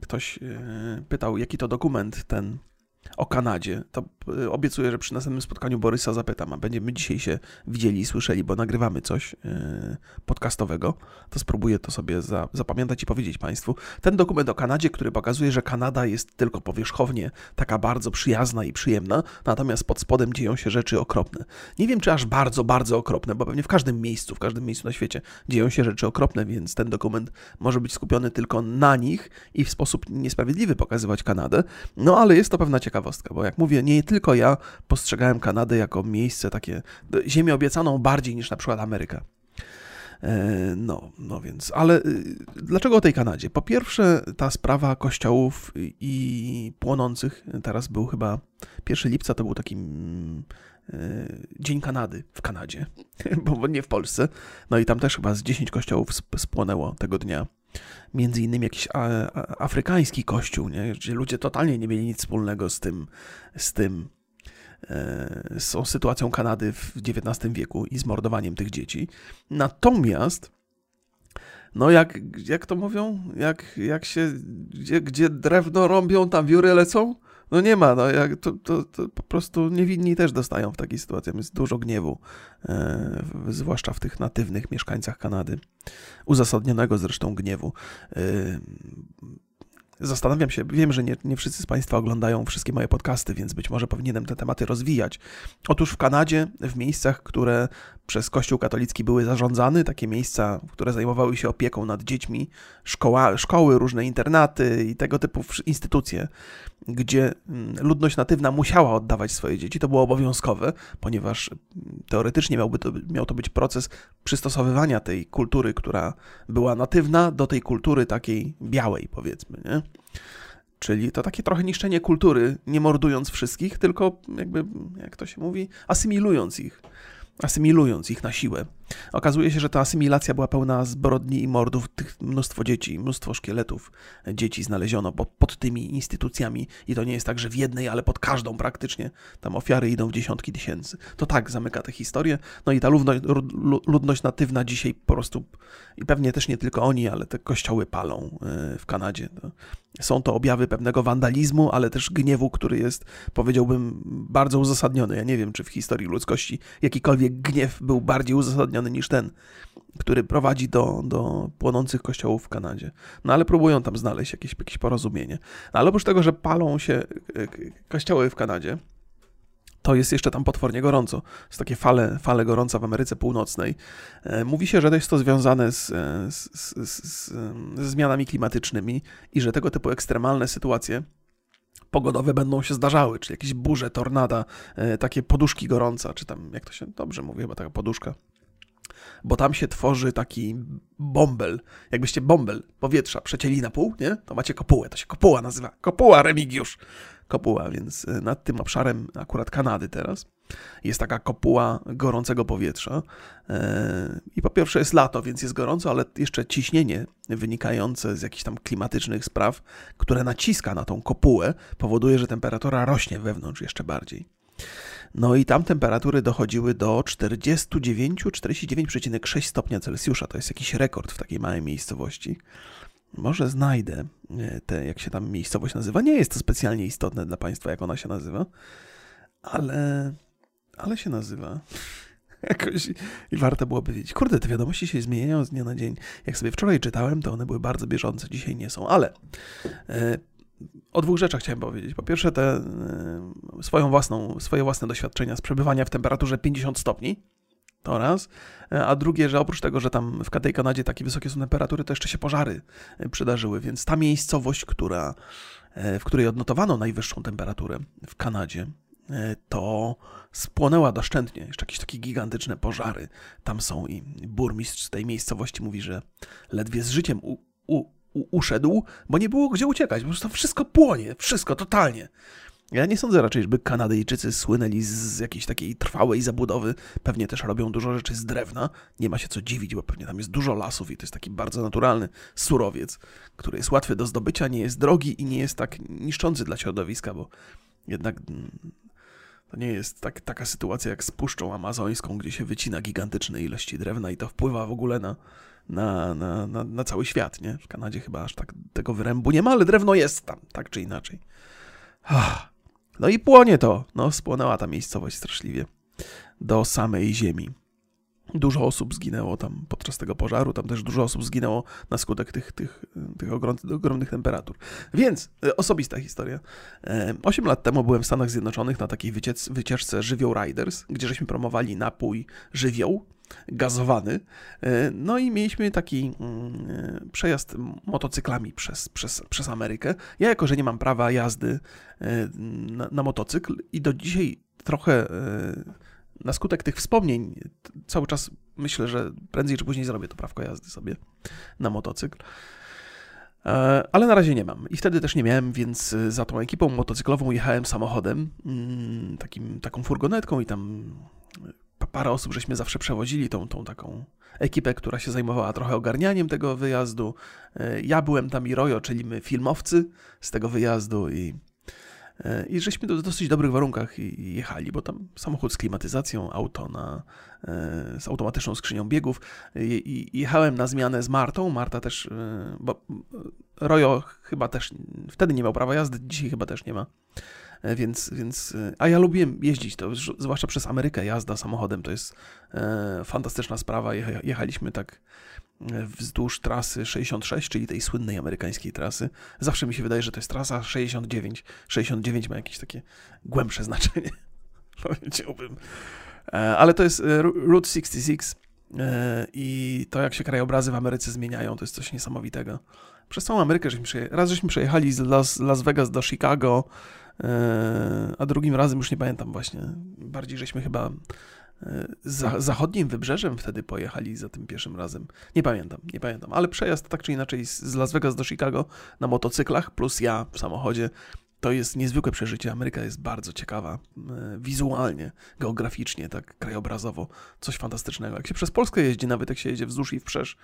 ktoś y, pytał, jaki to dokument ten o Kanadzie, to y, obiecuję, że przy następnym spotkaniu Borysa zapytam, a będziemy dzisiaj się widzieli i słyszeli, bo nagrywamy coś y, podcastowego, to spróbuję to sobie za, zapamiętać i powiedzieć Państwu. Ten dokument o Kanadzie, który pokazuje, że Kanada jest tylko powierzchownie taka bardzo przyjazna i przyjemna, natomiast pod spodem dzieją się rzeczy okropne. Nie wiem, czy aż bardzo, bardzo okropne, bo pewnie w każdym miejscu, w każdym miejscu na świecie dzieją się rzeczy okropne, więc ten dokument może być skupiony tylko na nich i w sposób niesprawiedliwy pokazywać Kanadę, no ale jest to pewna ciekawostka, bo jak mówię, nie tylko ja postrzegałem Kanadę jako miejsce takie, ziemię obiecaną bardziej niż na przykład Ameryka. E, no, no więc, ale y, dlaczego o tej Kanadzie? Po pierwsze, ta sprawa kościołów i płonących, teraz był chyba 1 lipca, to był taki mm, e, Dzień Kanady w Kanadzie, <laughs> bo nie w Polsce. No i tam też chyba z 10 kościołów spłonęło tego dnia między innymi jakiś afrykański kościół, nie? gdzie ludzie totalnie nie mieli nic wspólnego z tym, z tym, e, z tą sytuacją Kanady w XIX wieku i z mordowaniem tych dzieci. Natomiast no jak, jak to mówią, jak, jak się, gdzie, gdzie drewno rąbią, tam wióry lecą? No nie ma, no jak to, to, to, po prostu niewinni też dostają w takiej sytuacji. Jest dużo gniewu, e, zwłaszcza w tych natywnych mieszkańcach Kanady. Uzasadnionego zresztą gniewu. E, Zastanawiam się, wiem, że nie, nie wszyscy z Państwa oglądają wszystkie moje podcasty, więc być może powinienem te tematy rozwijać. Otóż w Kanadzie, w miejscach, które przez Kościół katolicki były zarządzane, takie miejsca, które zajmowały się opieką nad dziećmi, szkoła, szkoły, różne internaty i tego typu instytucje, gdzie mm, ludność natywna musiała oddawać swoje dzieci, to było obowiązkowe, ponieważ mm, teoretycznie miałby to, miał to być proces przystosowywania tej kultury, która była natywna, do tej kultury takiej białej, powiedzmy. Nie? Czyli to takie trochę niszczenie kultury, nie mordując wszystkich, tylko jakby, jak to się mówi, asymilując ich asymilując ich na siłę. Okazuje się, że ta asymilacja była pełna zbrodni i mordów, tych mnóstwo dzieci, mnóstwo szkieletów dzieci znaleziono pod, pod tymi instytucjami i to nie jest tak, że w jednej, ale pod każdą praktycznie. Tam ofiary idą w dziesiątki tysięcy. To tak zamyka tę historię. No i ta ludność, ludność natywna dzisiaj po prostu, i pewnie też nie tylko oni, ale te kościoły palą e, w Kanadzie. Są to objawy pewnego wandalizmu, ale też gniewu, który jest, powiedziałbym, bardzo uzasadniony. Ja nie wiem, czy w historii ludzkości jakikolwiek gniew był bardziej uzasadniony niż ten, który prowadzi do, do płonących kościołów w Kanadzie. No ale próbują tam znaleźć jakieś, jakieś porozumienie. No, ale oprócz tego, że palą się e, kościoły w Kanadzie, to jest jeszcze tam potwornie gorąco. Są takie fale, fale gorąca w Ameryce Północnej. E, mówi się, że jest to związane z, e, z, z, ze zmianami klimatycznymi i że tego typu ekstremalne sytuacje pogodowe będą się zdarzały, czyli jakieś burze, tornada, takie poduszki gorąca, czy tam, jak to się dobrze mówi, chyba taka poduszka bo tam się tworzy taki bąbel, jakbyście bąbel powietrza przecięli na pół, nie? To macie kopułę, to się kopuła nazywa. Kopuła, Remigiusz. Kopuła, więc y, nad tym obszarem akurat Kanady teraz jest taka kopuła gorącego powietrza. E, I po pierwsze jest lato, więc jest gorąco, ale jeszcze ciśnienie wynikające z jakichś tam klimatycznych spraw, które naciska na tą kopułę, powoduje, że temperatura rośnie wewnątrz jeszcze bardziej. No i tam temperatury dochodziły do 49-49,6 stopnia Celsjusza. To jest jakiś rekord w takiej małej miejscowości. Może znajdę e, te, jak się tam miejscowość nazywa. Nie jest to specjalnie istotne dla Państwa, jak ona się nazywa, ale, ale się nazywa. <laughs> Jakoś i warto byłoby wiedzieć. Kurde, te wiadomości się zmieniają z dnia na dzień. Jak sobie wczoraj czytałem, to one były bardzo bieżące, dzisiaj nie są, ale e, o dwóch rzeczach chciałem powiedzieć. Po pierwsze, te e, swoją własną, swoje własne doświadczenia z przebywania w temperaturze 50 stopni. To raz. A drugie, że oprócz tego, że tam w tej Kanadzie takie wysokie są temperatury, to jeszcze się pożary e, przydarzyły. Więc ta miejscowość, która, w której odnotowano najwyższą temperaturę w Kanadzie, to spłonęła doszczętnie. Jeszcze jakieś takie gigantyczne pożary tam są i burmistrz tej miejscowości mówi, że ledwie z życiem u, u, uszedł, bo nie było gdzie uciekać. Po prostu wszystko płonie, wszystko totalnie. Ja nie sądzę raczej, żeby Kanadyjczycy słynęli z jakiejś takiej trwałej zabudowy. Pewnie też robią dużo rzeczy z drewna. Nie ma się co dziwić, bo pewnie tam jest dużo lasów i to jest taki bardzo naturalny surowiec, który jest łatwy do zdobycia, nie jest drogi i nie jest tak niszczący dla środowiska, bo jednak mm, to nie jest tak, taka sytuacja jak z Puszczą Amazońską, gdzie się wycina gigantyczne ilości drewna i to wpływa w ogóle na, na, na, na, na, cały świat, nie? W Kanadzie chyba aż tak tego wyrębu nie ma, ale drewno jest tam, tak czy inaczej. No i płonie to. No, spłonęła ta miejscowość straszliwie. Do samej ziemi. Dużo osób zginęło tam podczas tego pożaru, tam też dużo osób zginęło na skutek tych, tych, tych ogromnych temperatur. Więc e, osobista historia. E, osiem lat temu byłem w Stanach Zjednoczonych na takiej wyciec, wycieczce Żywioł Riders, gdzie żeśmy promowali napój żywioł gazowany. E, no i mieliśmy taki mm, przejazd motocyklami przez, przez, przez Amerykę. Ja jako, że nie mam prawa jazdy na, na motocykl i do dzisiaj trochę na skutek tych wspomnień cały czas myślę, że prędzej czy później zrobię to prawko jazdy sobie na motocykl. E, ale na razie nie mam. I wtedy też nie miałem, więc e, za tą ekipą motocyklową jechałem samochodem, mm, takim, taką furgonetką i tam e, parę osób żeśmy zawsze przewozili tą, tą taką ekipę, która się zajmowała trochę ogarnianiem tego wyjazdu. Ja byłem tam i Rojo, czyli my filmowcy z tego wyjazdu i i żeśmy w dosyć dobrych warunkach jechali, bo tam samochód z klimatyzacją, auto na, e, z automatyczną skrzynią biegów. I jechałem na zmianę z Martą. Marta też, e, bo Rojo chyba też wtedy nie miał prawa jazdy, dzisiaj chyba też nie ma. E, więc, więc, a ja lubiłem jeździć, to zwłaszcza przez Amerykę jazda samochodem to jest e, fantastyczna sprawa. Jechaliśmy tak wzdłuż trasy 66, czyli tej słynnej amerykańskiej trasy. Zawsze mi się wydaje, że to jest trasa 69. 69 ma jakieś takie głębsze znaczenie, <laughs> powiedziałbym. E, ale to jest e, Route 66 e, i to, jak się krajobrazy w Ameryce zmieniają, to jest coś niesamowitego. Przez całą Amerykę żeśmy. Raz żeśmy przejechali z Las, Las Vegas do Chicago, a drugim razem już nie pamiętam właśnie. Bardziej żeśmy chyba za, zachodnim wybrzeżem wtedy pojechali za tym pierwszym razem. Nie pamiętam, nie pamiętam, ale przejazd tak czy inaczej z Las Vegas do Chicago na motocyklach plus ja w samochodzie to jest niezwykłe przeżycie. Ameryka jest bardzo ciekawa, e, wizualnie, geograficznie, tak krajobrazowo, coś fantastycznego. Jak się przez Polskę jeździ, nawet jak się jedzie wzdłuż i wprzesz,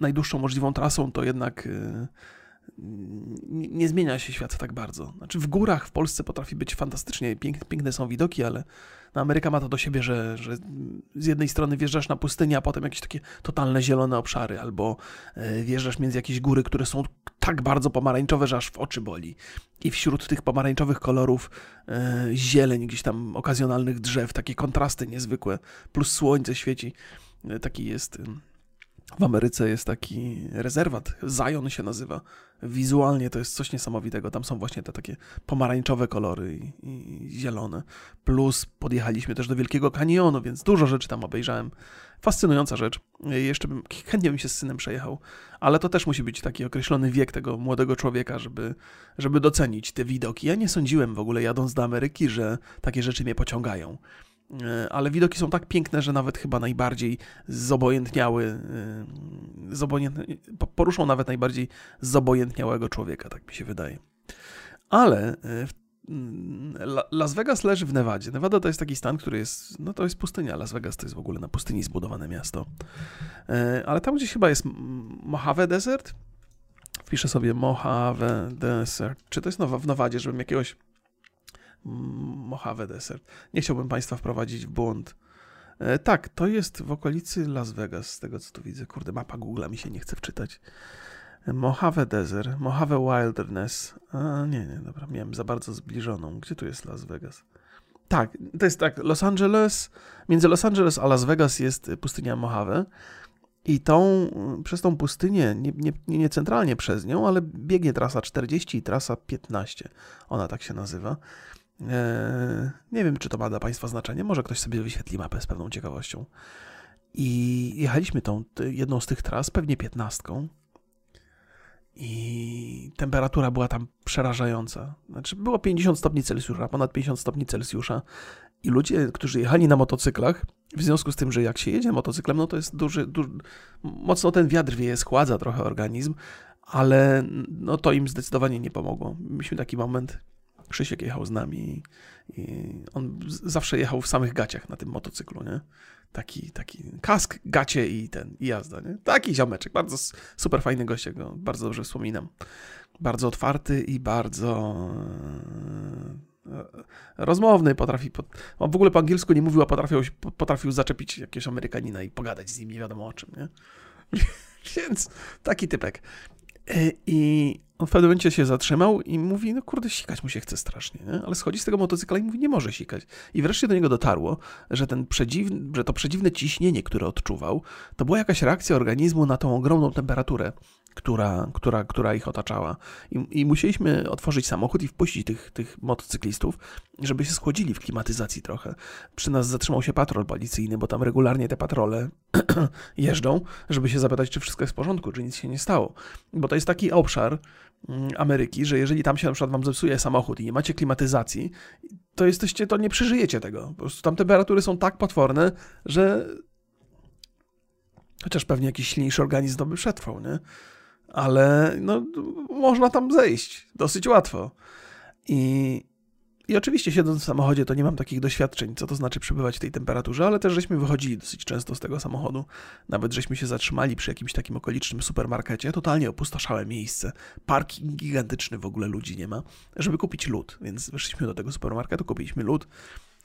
najdłuższą możliwą trasą, to jednak e, nie zmienia się świat tak bardzo. Znaczy w górach w Polsce potrafi być fantastycznie, piękne są widoki, ale no Ameryka ma to do siebie, że, że z jednej strony wjeżdżasz na pustynię, a potem jakieś takie totalne zielone obszary, albo e, wjeżdżasz między jakieś góry, które są tak bardzo pomarańczowe, że aż w oczy boli. I wśród tych pomarańczowych kolorów e, zieleń, gdzieś tam okazjonalnych drzew, takie kontrasty niezwykłe, plus słońce świeci. E, taki jest w Ameryce jest taki rezerwat, Zion się nazywa. Wizualnie to jest coś niesamowitego. Tam są właśnie te takie pomarańczowe kolory i, i zielone. Plus podjechaliśmy też do Wielkiego Kanionu, więc dużo rzeczy tam obejrzałem. Fascynująca rzecz. Jeszcze bym, chętnie bym się z synem przejechał, ale to też musi być taki określony wiek tego młodego człowieka, żeby, żeby docenić te widoki. Ja nie sądziłem w ogóle jadąc do Ameryki, że takie rzeczy mnie pociągają. E, ale widoki są tak piękne, że nawet chyba najbardziej zobojętniały, e, zobojętni, poruszą nawet najbardziej zobojętniałego człowieka, tak mi się wydaje. Ale e, mm, Las Vegas leży w Nevadzie. Nevada to jest taki stan, który jest, no to jest pustynia. Las Vegas to jest w ogóle na pustyni zbudowane miasto. Ale tam gdzieś chyba jest Mojave Desert. Wpiszę sobie Mojave Desert. Czy to jest w Nevadzie, żebym jakiegoś Mojave Desert. Nie chciałbym Państwa wprowadzić w błąd. E, tak, to jest w okolicy Las Vegas, z tego co tu widzę. Kurde, mapa Google mi się nie chce wczytać. Mojave Desert, Mojave Wilderness. A, nie, nie, dobra, miałem za bardzo zbliżoną. Gdzie tu jest Las Vegas? Tak, to jest tak, Los Angeles, między Los Angeles a Las Vegas jest pustynia Mojave. I tą, przez tą pustynię, nie, nie, nie centralnie przez nią, ale biegnie trasa 40 i trasa 15. Ona tak się nazywa. Eee, nie wiem, czy to ma dla Państwa znaczenie. Może ktoś sobie wyświetli mapę z pewną ciekawością. I jechaliśmy tą jedną z tych tras, pewnie piętnastką. I temperatura była tam przerażająca. Znaczy, było 50 stopni Celsjusza, ponad 50 stopni Celsjusza. I ludzie, którzy jechali na motocyklach, w związku z tym, że jak się jedzie motocyklem, no to jest duży, duży mocno ten wiatr wieje, schładza trochę organizm, ale no to im zdecydowanie nie pomogło. Mieliśmy taki moment, Krzysiek jechał z nami i on zawsze jechał w samych gaciach na tym motocyklu, nie? Taki, taki kask, gacie i ten, i jazda, nie? Taki ziomeczek, bardzo super fajny gość, go bardzo dobrze wspominam. Bardzo otwarty i bardzo e, rozmowny, potrafi, w ogóle po angielsku nie mówił, a potrafił, potrafił zaczepić jakiegoś Amerykanina i pogadać z nim nie wiadomo o czym, nie? <laughs> Więc taki typek. E, I on w pewnym momencie się zatrzymał i mówi, no kurde, sikać mu się chce strasznie, nie? ale schodzi z tego motocykla i mówi, nie może sikać. I wreszcie do niego dotarło, że, ten przedziwny, że to przedziwne ciśnienie, które odczuwał, to była jakaś reakcja organizmu na tą ogromną temperaturę, która, która, która ich otaczała. I, I, musieliśmy otworzyć samochód i wpuścić tych, tych motocyklistów, żeby się schłodzili w klimatyzacji trochę. Przy nas zatrzymał się patrol policyjny, bo tam regularnie te patrole <clears throat> jeżdżą, żeby się zapytać, czy wszystko jest w porządku, czy nic się nie stało. Bo to jest taki obszar Ameryki, że jeżeli tam się na przykład wam zepsuje samochód i nie macie klimatyzacji, to jesteście, to nie przeżyjecie tego. Po prostu tam temperatury są tak potworne, że chociaż pewnie jakiś silniejszy organizm to by przetrwał, nie? ale no, można tam zejść dosyć łatwo. I, I oczywiście siedząc w samochodzie, to nie mam takich doświadczeń, co to znaczy przebywać w tej temperaturze, ale też żeśmy wychodzili dosyć często z tego samochodu. Nawet żeśmy się zatrzymali przy jakimś takim okolicznym supermarkecie, totalnie opustoszałe miejsce. Parking gigantyczny, w ogóle ludzi nie ma, żeby kupić lód. Więc weszliśmy do tego supermarketu, kupiliśmy lód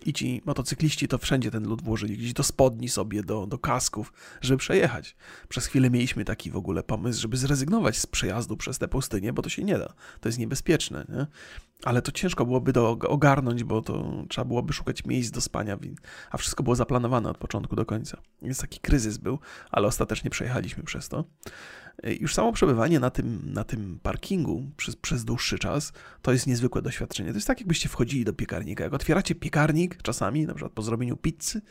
i ci motocykliści to wszędzie ten lód włożyli, gdzieś do spodni sobie, do, do kasków, żeby przejechać. Przez chwilę mieliśmy taki w ogóle pomysł, żeby zrezygnować z przejazdu przez tę pustynię, bo to się nie da. To jest niebezpieczne, nie? Ale to ciężko byłoby to ogarnąć, bo to trzeba byłoby szukać miejsc do spania, a wszystko było zaplanowane od początku do końca. Więc taki kryzys był, ale ostatecznie przejechaliśmy przez to. E, już samo przebywanie na tym, na tym parkingu przez, przez dłuższy czas to jest niezwykłe doświadczenie. To jest tak, jakbyście wchodzili do piekarnika. Jak otwieracie piekarnik, czasami, na przykład po zrobieniu pizzy,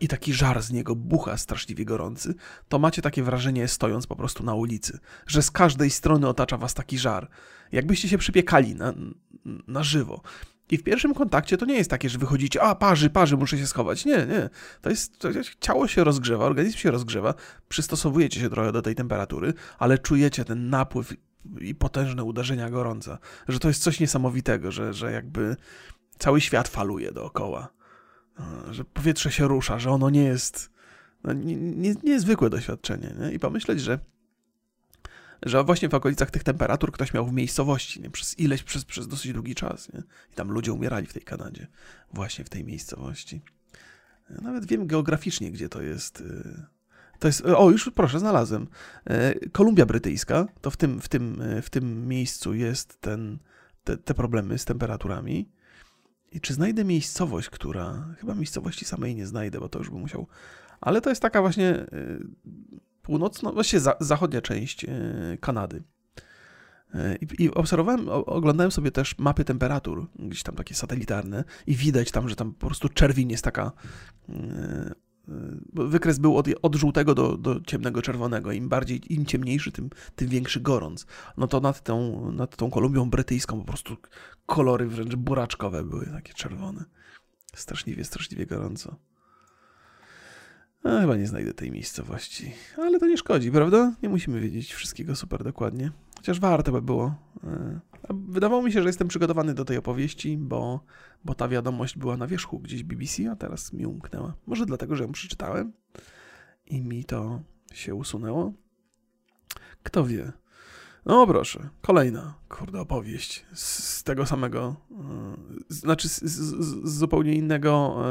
i taki żar z niego bucha straszliwie gorący, to macie takie wrażenie, stojąc po prostu na ulicy, że z każdej strony otacza was taki żar. Jakbyście się przypiekali na, na żywo. I w pierwszym kontakcie to nie jest takie, że wychodzicie, a parzy, parzy, muszę się schować. Nie, nie. To jest, to ciało się rozgrzewa, organizm się rozgrzewa, przystosowujecie się trochę do tej temperatury, ale czujecie ten napływ i potężne uderzenia gorąca, że to jest coś niesamowitego, że, że jakby cały świat faluje dookoła, że powietrze się rusza, że ono nie jest no, nie, nie, niezwykłe doświadczenie. Nie? I pomyśleć, że że właśnie w okolicach tych temperatur ktoś miał w miejscowości nie? przez ileś, przez, przez dosyć długi czas. Nie? I tam ludzie umierali w tej Kanadzie, właśnie w tej miejscowości. Nawet wiem geograficznie, gdzie to jest. Y, to jest, o, już proszę, znalazłem. Kolumbia Brytyjska, to w tym, w tym, w tym miejscu jest ten, te, te problemy z temperaturami. I czy znajdę miejscowość, która. Chyba miejscowości samej nie znajdę, bo to już bym musiał. Ale to jest taka właśnie północna, właściwie za, zachodnia część Kanady. I, I, obserwowałem, oglądałem sobie też mapy temperatur, gdzieś tam takie satelitarne, i widać tam, że tam po prostu czerwień jest taka. Wykres był od, od żółtego do, do ciemnego czerwonego. Im bardziej, im ciemniejszy, tym, tym większy gorąc. No to nad tą, nad tą Kolumbią Brytyjską po prostu kolory wręcz buraczkowe były takie czerwone. Straszliwie, straszliwie gorąco. A, chyba nie znajdę tej miejscowości, ale to nie szkodzi, prawda? Nie musimy wiedzieć wszystkiego super dokładnie. Chociaż warto by było. E, wydawało mi się, że jestem przygotowany do tej opowieści, bo, bo ta wiadomość była na wierzchu gdzieś BBC, a teraz mi umknęła. Może dlatego, że ją przeczytałem i mi to się usunęło. Kto wie. No proszę, kolejna, kurde, opowieść z, z tego samego, y, znaczy z, z, zupełnie innego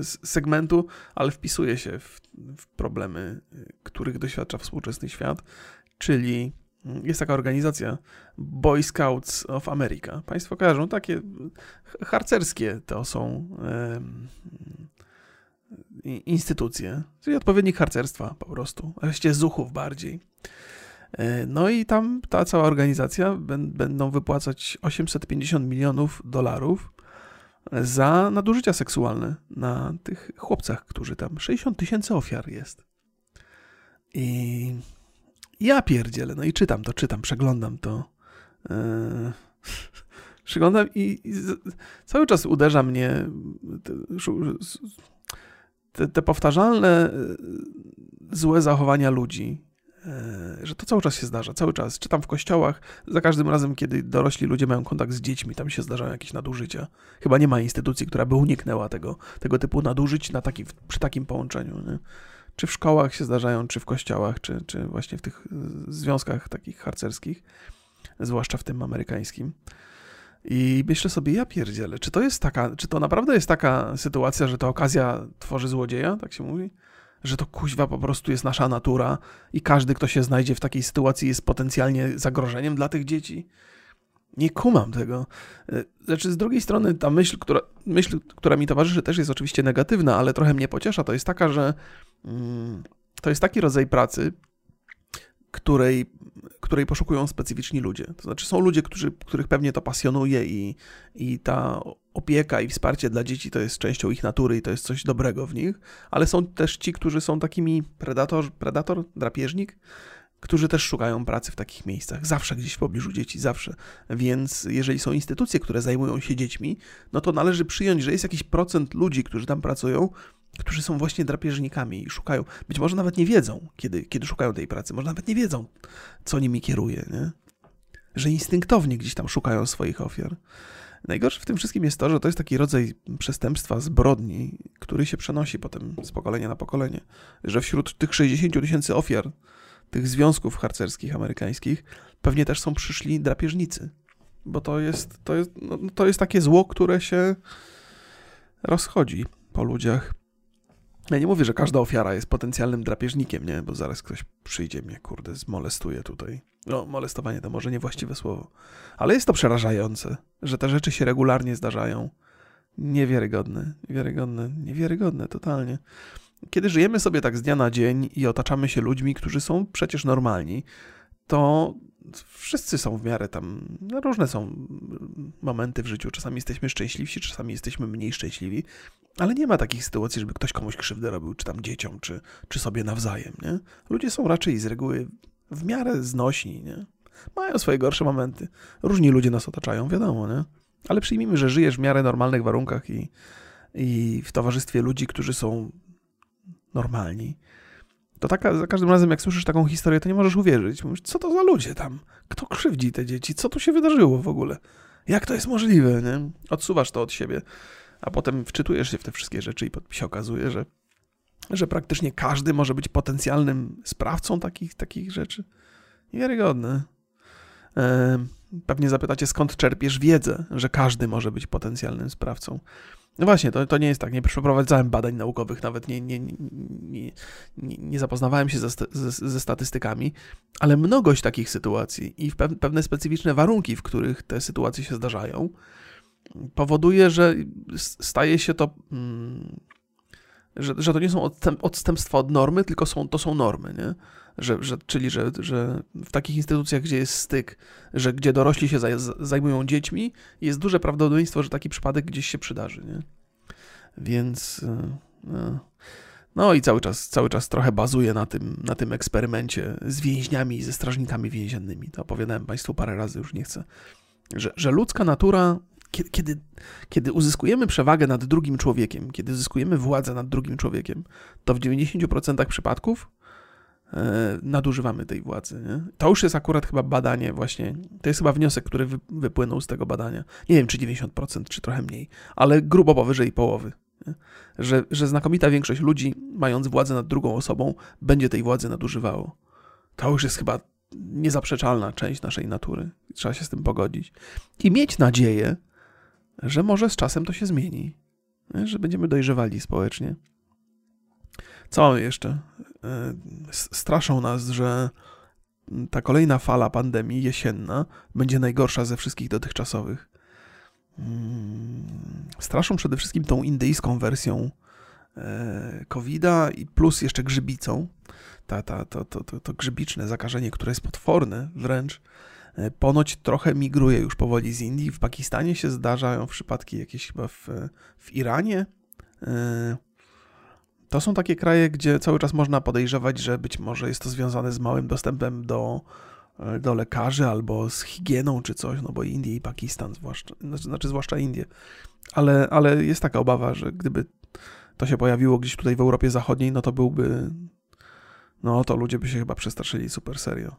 y, segmentu, ale wpisuje się w, w problemy, których doświadcza współczesny świat, czyli jest taka organizacja Boy Scouts of America. Państwo kojarzą, takie harcerskie to są instytucje, czyli odpowiednik harcerstwa po prostu, właściwie zuchów bardziej. E, no i tam ta cała organizacja będą wypłacać 850 milionów dolarów za nadużycia seksualne na tych chłopcach, którzy tam 60 tysięcy ofiar jest. I ja pierdzielę, no i czytam to, czytam, przeglądam to. Yy, <laughs> przeglądam i, i cały czas uderza mnie te, te, te powtarzalne złe zachowania ludzi E, że to cały czas się zdarza, cały czas. Czytam w kościołach, za każdym razem, kiedy dorośli ludzie mają kontakt z dziećmi, tam się zdarzają jakieś nadużycia. Chyba nie ma instytucji, która by uniknęła tego, tego typu nadużyć na taki, przy takim połączeniu. Nie? Czy w szkołach się zdarzają, czy w kościołach, czy, czy właśnie w tych e, związkach takich harcerskich, zwłaszcza w tym amerykańskim. I myślę sobie, ja pierdzielę, czy to jest taka, czy to naprawdę jest taka sytuacja, że ta okazja tworzy złodzieja, tak się mówi? Że to kuźwa po prostu jest nasza natura i każdy, kto się znajdzie w takiej sytuacji, jest potencjalnie zagrożeniem dla tych dzieci. Nie kumam tego. E, znaczy, z drugiej strony, ta myśl która, myśl, która mi towarzyszy, też jest oczywiście negatywna, ale trochę mnie pociesza. To jest taka, że mm, to jest taki rodzaj pracy, której, której poszukują specyficzni ludzie. To znaczy, są ludzie, którzy, których pewnie to pasjonuje i, i ta opieka i wsparcie dla dzieci to jest częścią ich natury i to jest coś dobrego w nich, ale są też ci, którzy są takimi predator, predator drapieżnik, którzy też szukają pracy w takich miejscach, zawsze gdzieś w pobliżu dzieci, zawsze. Więc jeżeli są instytucje, które zajmują się dziećmi, no to należy przyjąć, że jest jakiś procent ludzi, którzy tam pracują, którzy są właśnie drapieżnikami i szukają, być może nawet nie wiedzą, kiedy, kiedy szukają tej pracy, może nawet nie wiedzą, co nimi kieruje, nie? że instynktownie gdzieś tam szukają swoich ofiar. Najgorsze w tym wszystkim jest to, że to jest taki rodzaj przestępstwa, zbrodni, który się przenosi potem z pokolenia na pokolenie. Że wśród tych 60 tysięcy ofiar tych związków harcerskich amerykańskich pewnie też są przyszli drapieżnicy. Bo to jest, to jest, no, to jest takie zło, które się rozchodzi po ludziach. Ja nie mówię, że każda ofiara jest potencjalnym drapieżnikiem, nie? Bo zaraz ktoś przyjdzie mnie, kurde, zmolestuje tutaj. No, molestowanie to może niewłaściwe słowo. Ale jest to przerażające, że te rzeczy się regularnie zdarzają. Niewiarygodne, niewiarygodne, niewiarygodne totalnie. Kiedy żyjemy sobie tak z dnia na dzień i otaczamy się ludźmi, którzy są przecież normalni, to wszyscy są w miarę tam, no różne są momenty w życiu. Czasami jesteśmy szczęśliwsi, czasami jesteśmy mniej szczęśliwi, ale nie ma takich sytuacji, żeby ktoś komuś krzywdę robił, czy tam dzieciom, czy, czy sobie nawzajem. Nie? Ludzie są raczej z reguły w miarę znośni, nie? Mają swoje gorsze momenty. Różni ludzie nas otaczają, wiadomo, nie? Ale przyjmijmy, że żyjesz w miarę normalnych warunkach i, i w towarzystwie ludzi, którzy są normalni to taka, za każdym razem, jak słyszysz taką historię, to nie możesz uwierzyć. Mówisz, co to za ludzie tam? Kto krzywdzi te dzieci? Co tu się wydarzyło w ogóle? Jak to jest możliwe, nie? Odsuwasz to od siebie, a potem wczytujesz się w te wszystkie rzeczy i się okazuje, że, że praktycznie każdy może być potencjalnym sprawcą takich, takich rzeczy. Niewiarygodne. Pewnie zapytacie, skąd czerpiesz wiedzę, że każdy może być potencjalnym sprawcą. No właśnie, to, to nie jest tak. Nie przeprowadzałem badań naukowych, nawet nie, nie, nie, nie, zapoznawałem się ze, ze, ze, statystykami, ale mnogość takich sytuacji i pewne specyficzne warunki, w których te sytuacje się zdarzają, powoduje, że staje się to. Że, że to nie są odstępstwa od normy, tylko są, to są normy, nie? Że, że, czyli, że, że w takich instytucjach, gdzie jest styk, że gdzie dorośli się zajmują dziećmi, jest duże prawdopodobieństwo, że taki przypadek gdzieś się przydarzy, nie? Więc no, no i cały czas, cały czas trochę bazuje na tym, na tym eksperymencie z więźniami i ze strażnikami więziennymi. To opowiadałem Państwu parę razy, już nie chcę. Że, że ludzka natura kiedy, kiedy, uzyskujemy przewagę nad drugim człowiekiem, kiedy uzyskujemy władzę nad drugim człowiekiem, to w 90% przypadków e, nadużywamy tej władzy. Nie? To już jest akurat chyba badanie właśnie, to jest chyba wniosek, który wy, wypłynął z tego badania. Nie wiem, czy 90%, czy trochę mniej, ale grubo powyżej połowy. Że, że znakomita większość ludzi, mając władzę nad drugą osobą, będzie tej władzy nadużywało. To już jest chyba niezaprzeczalna część naszej natury. Trzeba się z tym pogodzić. I mieć nadzieję, że może z czasem to się zmieni, że będziemy dojrzewali społecznie. Co mamy jeszcze? E, straszą nas, że ta kolejna fala pandemii jesienna będzie najgorsza ze wszystkich dotychczasowych. Mm, straszą przede wszystkim tą indyjską wersją e, COVID-a i plus jeszcze grzybicą. Ta, ta, to, to, to, to grzybiczne zakażenie, które jest potworne wręcz, E, ponoć trochę migruje już powoli z Indii. W Pakistanie się zdarzają przypadki jakieś chyba w, w Iranie. E, to są takie kraje, gdzie cały czas można podejrzewać, że być może jest to związane z małym dostępem do, e, do lekarzy albo z higieną czy coś, no bo Indie i Pakistan, zwłaszcza, znaczy, znaczy zwłaszcza Indie. Ale, ale jest taka obawa, że gdyby to się pojawiło gdzieś tutaj w Europie Zachodniej, no to byłby. No to ludzie by się chyba przestraszyli super serio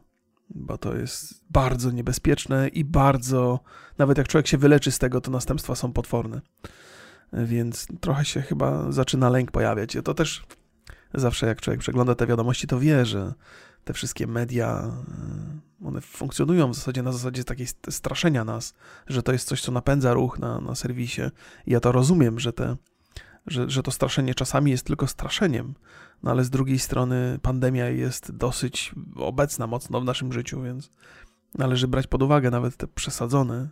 bo to jest bardzo niebezpieczne i bardzo, nawet jak człowiek się wyleczy z tego, to następstwa są potworne. Więc trochę się chyba zaczyna lęk pojawiać. Ja to też zawsze jak człowiek przegląda te wiadomości, to wie, że te wszystkie media, e, one funkcjonują w zasadzie na zasadzie takiej straszenia nas, że to jest coś, co napędza ruch na, na serwisie. I ja to rozumiem, że te że, że to straszenie czasami jest tylko straszeniem, no ale z drugiej strony pandemia jest dosyć obecna mocno w naszym życiu, więc należy brać pod uwagę nawet te przesadzone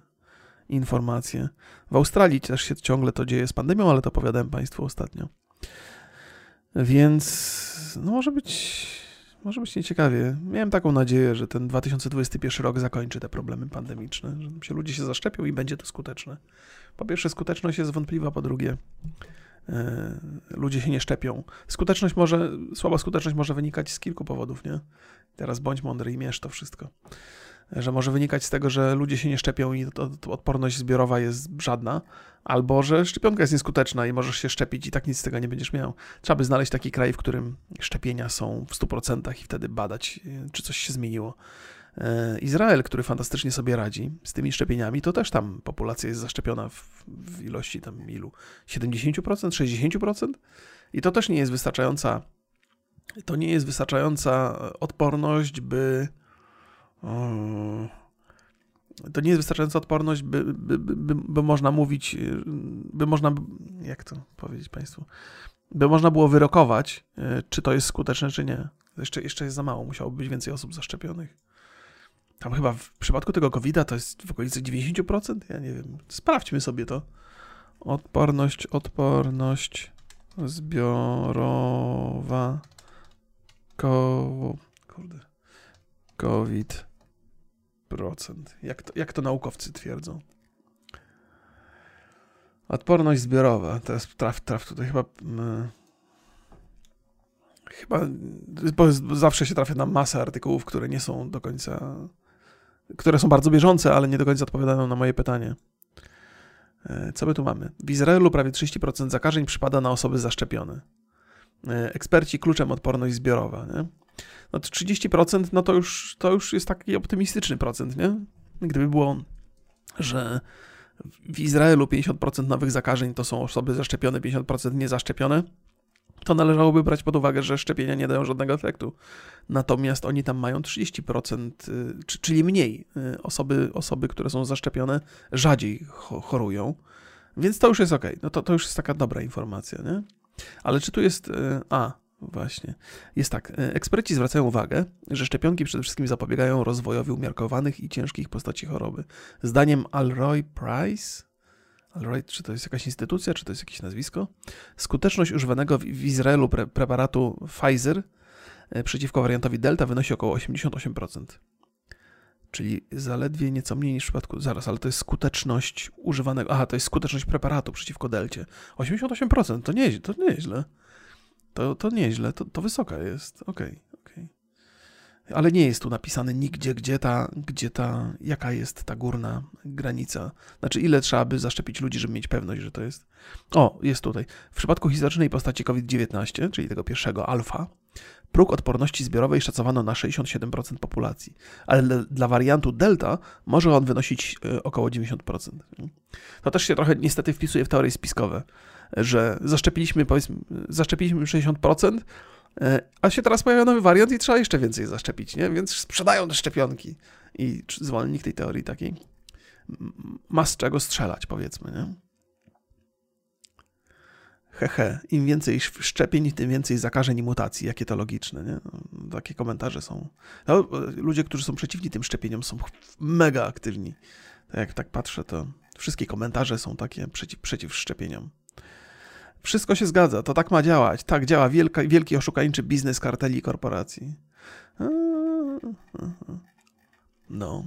informacje. W Australii też się ciągle to dzieje z pandemią, ale to opowiadałem Państwu ostatnio. Więc no może być, może być nieciekawie. Miałem taką nadzieję, że ten 2021 rok zakończy te problemy pandemiczne, że się ludzie się zaszczepią i będzie to skuteczne. Po pierwsze, skuteczność jest wątpliwa, po drugie, ludzie się nie szczepią. Skuteczność może, słaba skuteczność może wynikać z kilku powodów, nie? Teraz bądź mądry i mierz to wszystko. Że może wynikać z tego, że ludzie się nie szczepią i odporność zbiorowa jest żadna, albo że szczepionka jest nieskuteczna i możesz się szczepić i tak nic z tego nie będziesz miał. Trzeba by znaleźć taki kraj, w którym szczepienia są w 100% i wtedy badać, czy coś się zmieniło. E, Izrael, który fantastycznie sobie radzi z tymi szczepieniami, to też tam populacja jest zaszczepiona w, w ilości tam ilu? 70%, 60%? I to też nie jest wystarczająca to nie jest wystarczająca odporność, by to nie jest wystarczająca odporność, by, by, by, by, można mówić, by można, jak to powiedzieć Państwu, by można było wyrokować, e, czy to jest skuteczne, czy nie. Jeszcze, jeszcze jest za mało, musiałoby być więcej osób zaszczepionych. Tam chyba w przypadku tego COVID-a to jest w okolicy 90%? Ja nie wiem. Sprawdźmy sobie to. Odporność, odporność zbiorowa. Ko... Kurde. COVID procent. Jak to, jak to naukowcy twierdzą? Odporność zbiorowa. Teraz traf, traf tutaj chyba. Mm, chyba. Bo zawsze się trafia na masę artykułów, które nie są do końca które są bardzo bieżące, ale nie do końca odpowiadają na moje pytanie. E, co my tu mamy? W Izraelu prawie 30% zakażeń przypada na osoby zaszczepione. e, eksperci kluczem odporność zbiorowa, nie? No to 30% no to już, to już jest taki optymistyczny procent, nie? Gdyby było, że w Izraelu 50% nowych zakażeń to są osoby zaszczepione, 50% niezaszczepione, to należałoby brać pod uwagę, że szczepienia nie dają żadnego efektu. Natomiast oni tam mają 30%, y, czyli mniej. Y, osoby, osoby które są zaszczepione, rzadziej chorują. Więc to już jest ok. No to, to już jest taka dobra informacja, nie? Ale czy tu jest. Y, a, właśnie. Jest tak. Eksperci zwracają uwagę, że szczepionki przede wszystkim zapobiegają rozwojowi umiarkowanych i ciężkich postaci choroby. Zdaniem Alroy Price, Alright, czy to jest jakaś instytucja, czy to jest jakieś nazwisko? Skuteczność używanego w Izraelu pre preparatu Pfizer e, przeciwko wariantowi Delta wynosi około 88%. Czyli zaledwie nieco mniej niż w przypadku. Zaraz, ale to jest skuteczność używanego. Aha, to jest skuteczność preparatu przeciwko Delcie. 88% to nieźle, to nieźle. To, to nieźle, to, to wysoka jest. Okej. Ale nie jest tu napisane nigdzie, gdzie ta, gdzie ta, jaka jest ta górna granica. Znaczy, ile trzeba by zaszczepić ludzi, żeby mieć pewność, że to jest. O, jest tutaj. W przypadku historycznej postaci COVID-19, czyli tego pierwszego alfa, próg odporności zbiorowej szacowano na 67% populacji, ale dla wariantu delta może on wynosić e, około 90%. To też się trochę niestety wpisuje w teorie spiskowe, że zaszczepiliśmy powiedzmy, zaszczepiliśmy 60%, e, a się teraz pojawia nowy wariant i trzeba jeszcze więcej zaszczepić, nie? Więc sprzedają te szczepionki. I zwolennik tej teorii takiej ma z czego strzelać, powiedzmy, nie? hehe, im więcej szczepień, tym więcej zakażeń i mutacji. Jakie to logiczne, nie? Takie komentarze są. No, ludzie, którzy są przeciwni tym szczepieniom, są mega aktywni. Tak jak tak patrzę, to wszystkie komentarze są takie przeciw, przeciw szczepieniom. Wszystko się zgadza, to tak ma działać. Tak działa wielka, wielki oszukańczy biznes karteli i korporacji. No.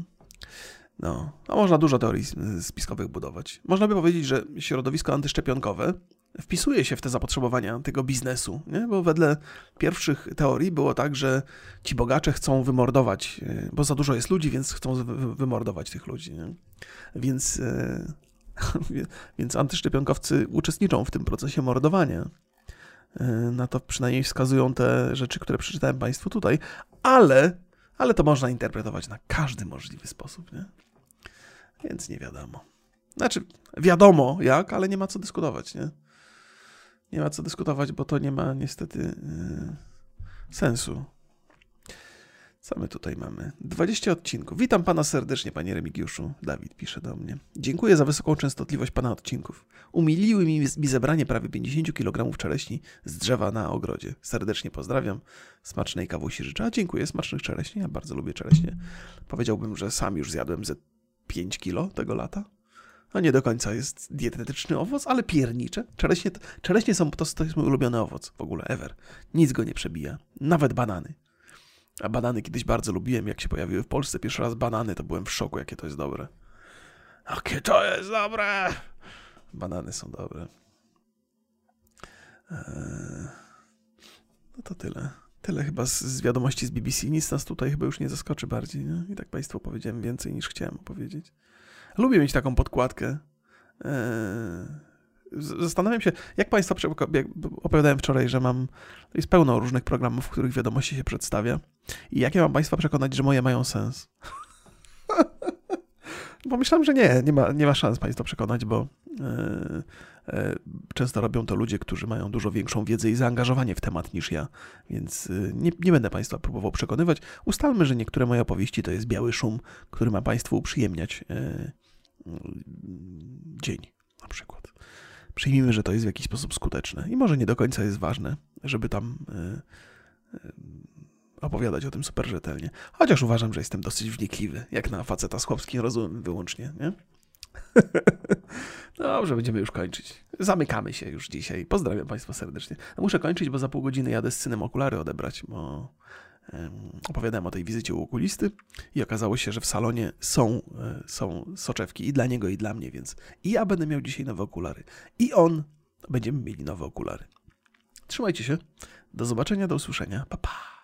No, a można dużo teorii spiskowych budować. Można by powiedzieć, że środowisko antyszczepionkowe wpisuje się w te zapotrzebowania tego biznesu, nie? bo wedle pierwszych teorii było tak, że ci bogacze chcą wymordować, e, bo za dużo jest ludzi, więc chcą wymordować tych ludzi. Nie? Więc, e, <laughs> więc antyszczepionkowcy uczestniczą w tym procesie mordowania. E, na to przynajmniej wskazują te rzeczy, które przeczytałem Państwu tutaj, ale, ale to można interpretować na każdy możliwy sposób. Nie? Więc nie wiadomo. Znaczy, wiadomo jak, ale nie ma co dyskutować, nie? Nie ma co dyskutować, bo to nie ma niestety yy, sensu. Co my tutaj mamy? 20 odcinków. Witam pana serdecznie, panie Remigiuszu. Dawid pisze do mnie. Dziękuję za wysoką częstotliwość pana odcinków. Umiliły mi, mi zebranie prawie 50 kg czereśni z drzewa na ogrodzie. Serdecznie pozdrawiam. Smacznej kawusi życzę. A dziękuję, smacznych czereśni. Ja bardzo lubię czereśnie. Powiedziałbym, że sam już zjadłem ze 5 kilo tego lata. No nie do końca jest dietetyczny owoc, ale piernicze. Czereśnie, czereśnie są, to, to jest mój ulubiony owoc w ogóle, ever. Nic go nie przebija. Nawet banany. A banany kiedyś bardzo lubiłem, jak się pojawiły w Polsce. Pierwszy raz banany, to byłem w szoku, jakie to jest dobre. Jakie to jest dobre! Banany są dobre. Eee, no to tyle. Tyle chyba z, z, wiadomości z BBC. Nic nas tutaj chyba już nie zaskoczy bardziej. Nie? I tak Państwu powiedziałem więcej niż chciałem opowiedzieć. Lubię mieć taką podkładkę. Eee, zastanawiam się, jak Państwa opowiadałem wczoraj, że mam. Jest pełno różnych programów, w których wiadomości się przedstawia. I jak ja mam Państwa przekonać, że moje mają sens? <laughs> Pomyślałem, że nie, nie ma, nie ma szans Państwa przekonać, bo e, e, często robią to ludzie, którzy mają dużo większą wiedzę i zaangażowanie w temat niż ja, więc e, nie, nie będę Państwa próbował przekonywać. Ustalmy, że niektóre moje opowieści to jest biały szum, który ma Państwu uprzyjemniać dzień na przykład. Przyjmijmy, że to jest w jakiś sposób skuteczne i może nie do końca jest ważne, żeby tam opowiadać o tym super rzetelnie. Chociaż uważam, że jestem dosyć wnikliwy, jak na faceta z chłopskim wyłącznie, nie? <laughs> Dobrze, będziemy już kończyć. Zamykamy się już dzisiaj. Pozdrawiam Państwa serdecznie. Muszę kończyć, bo za pół godziny jadę z synem okulary odebrać, bo opowiadałem o tej wizycie u okulisty i okazało się, że w salonie są, e, są soczewki i dla niego, i dla mnie, więc i ja będę miał dzisiaj nowe okulary, i on będziemy mieli nowe okulary. Trzymajcie się. Do zobaczenia, do usłyszenia. Pa, pa.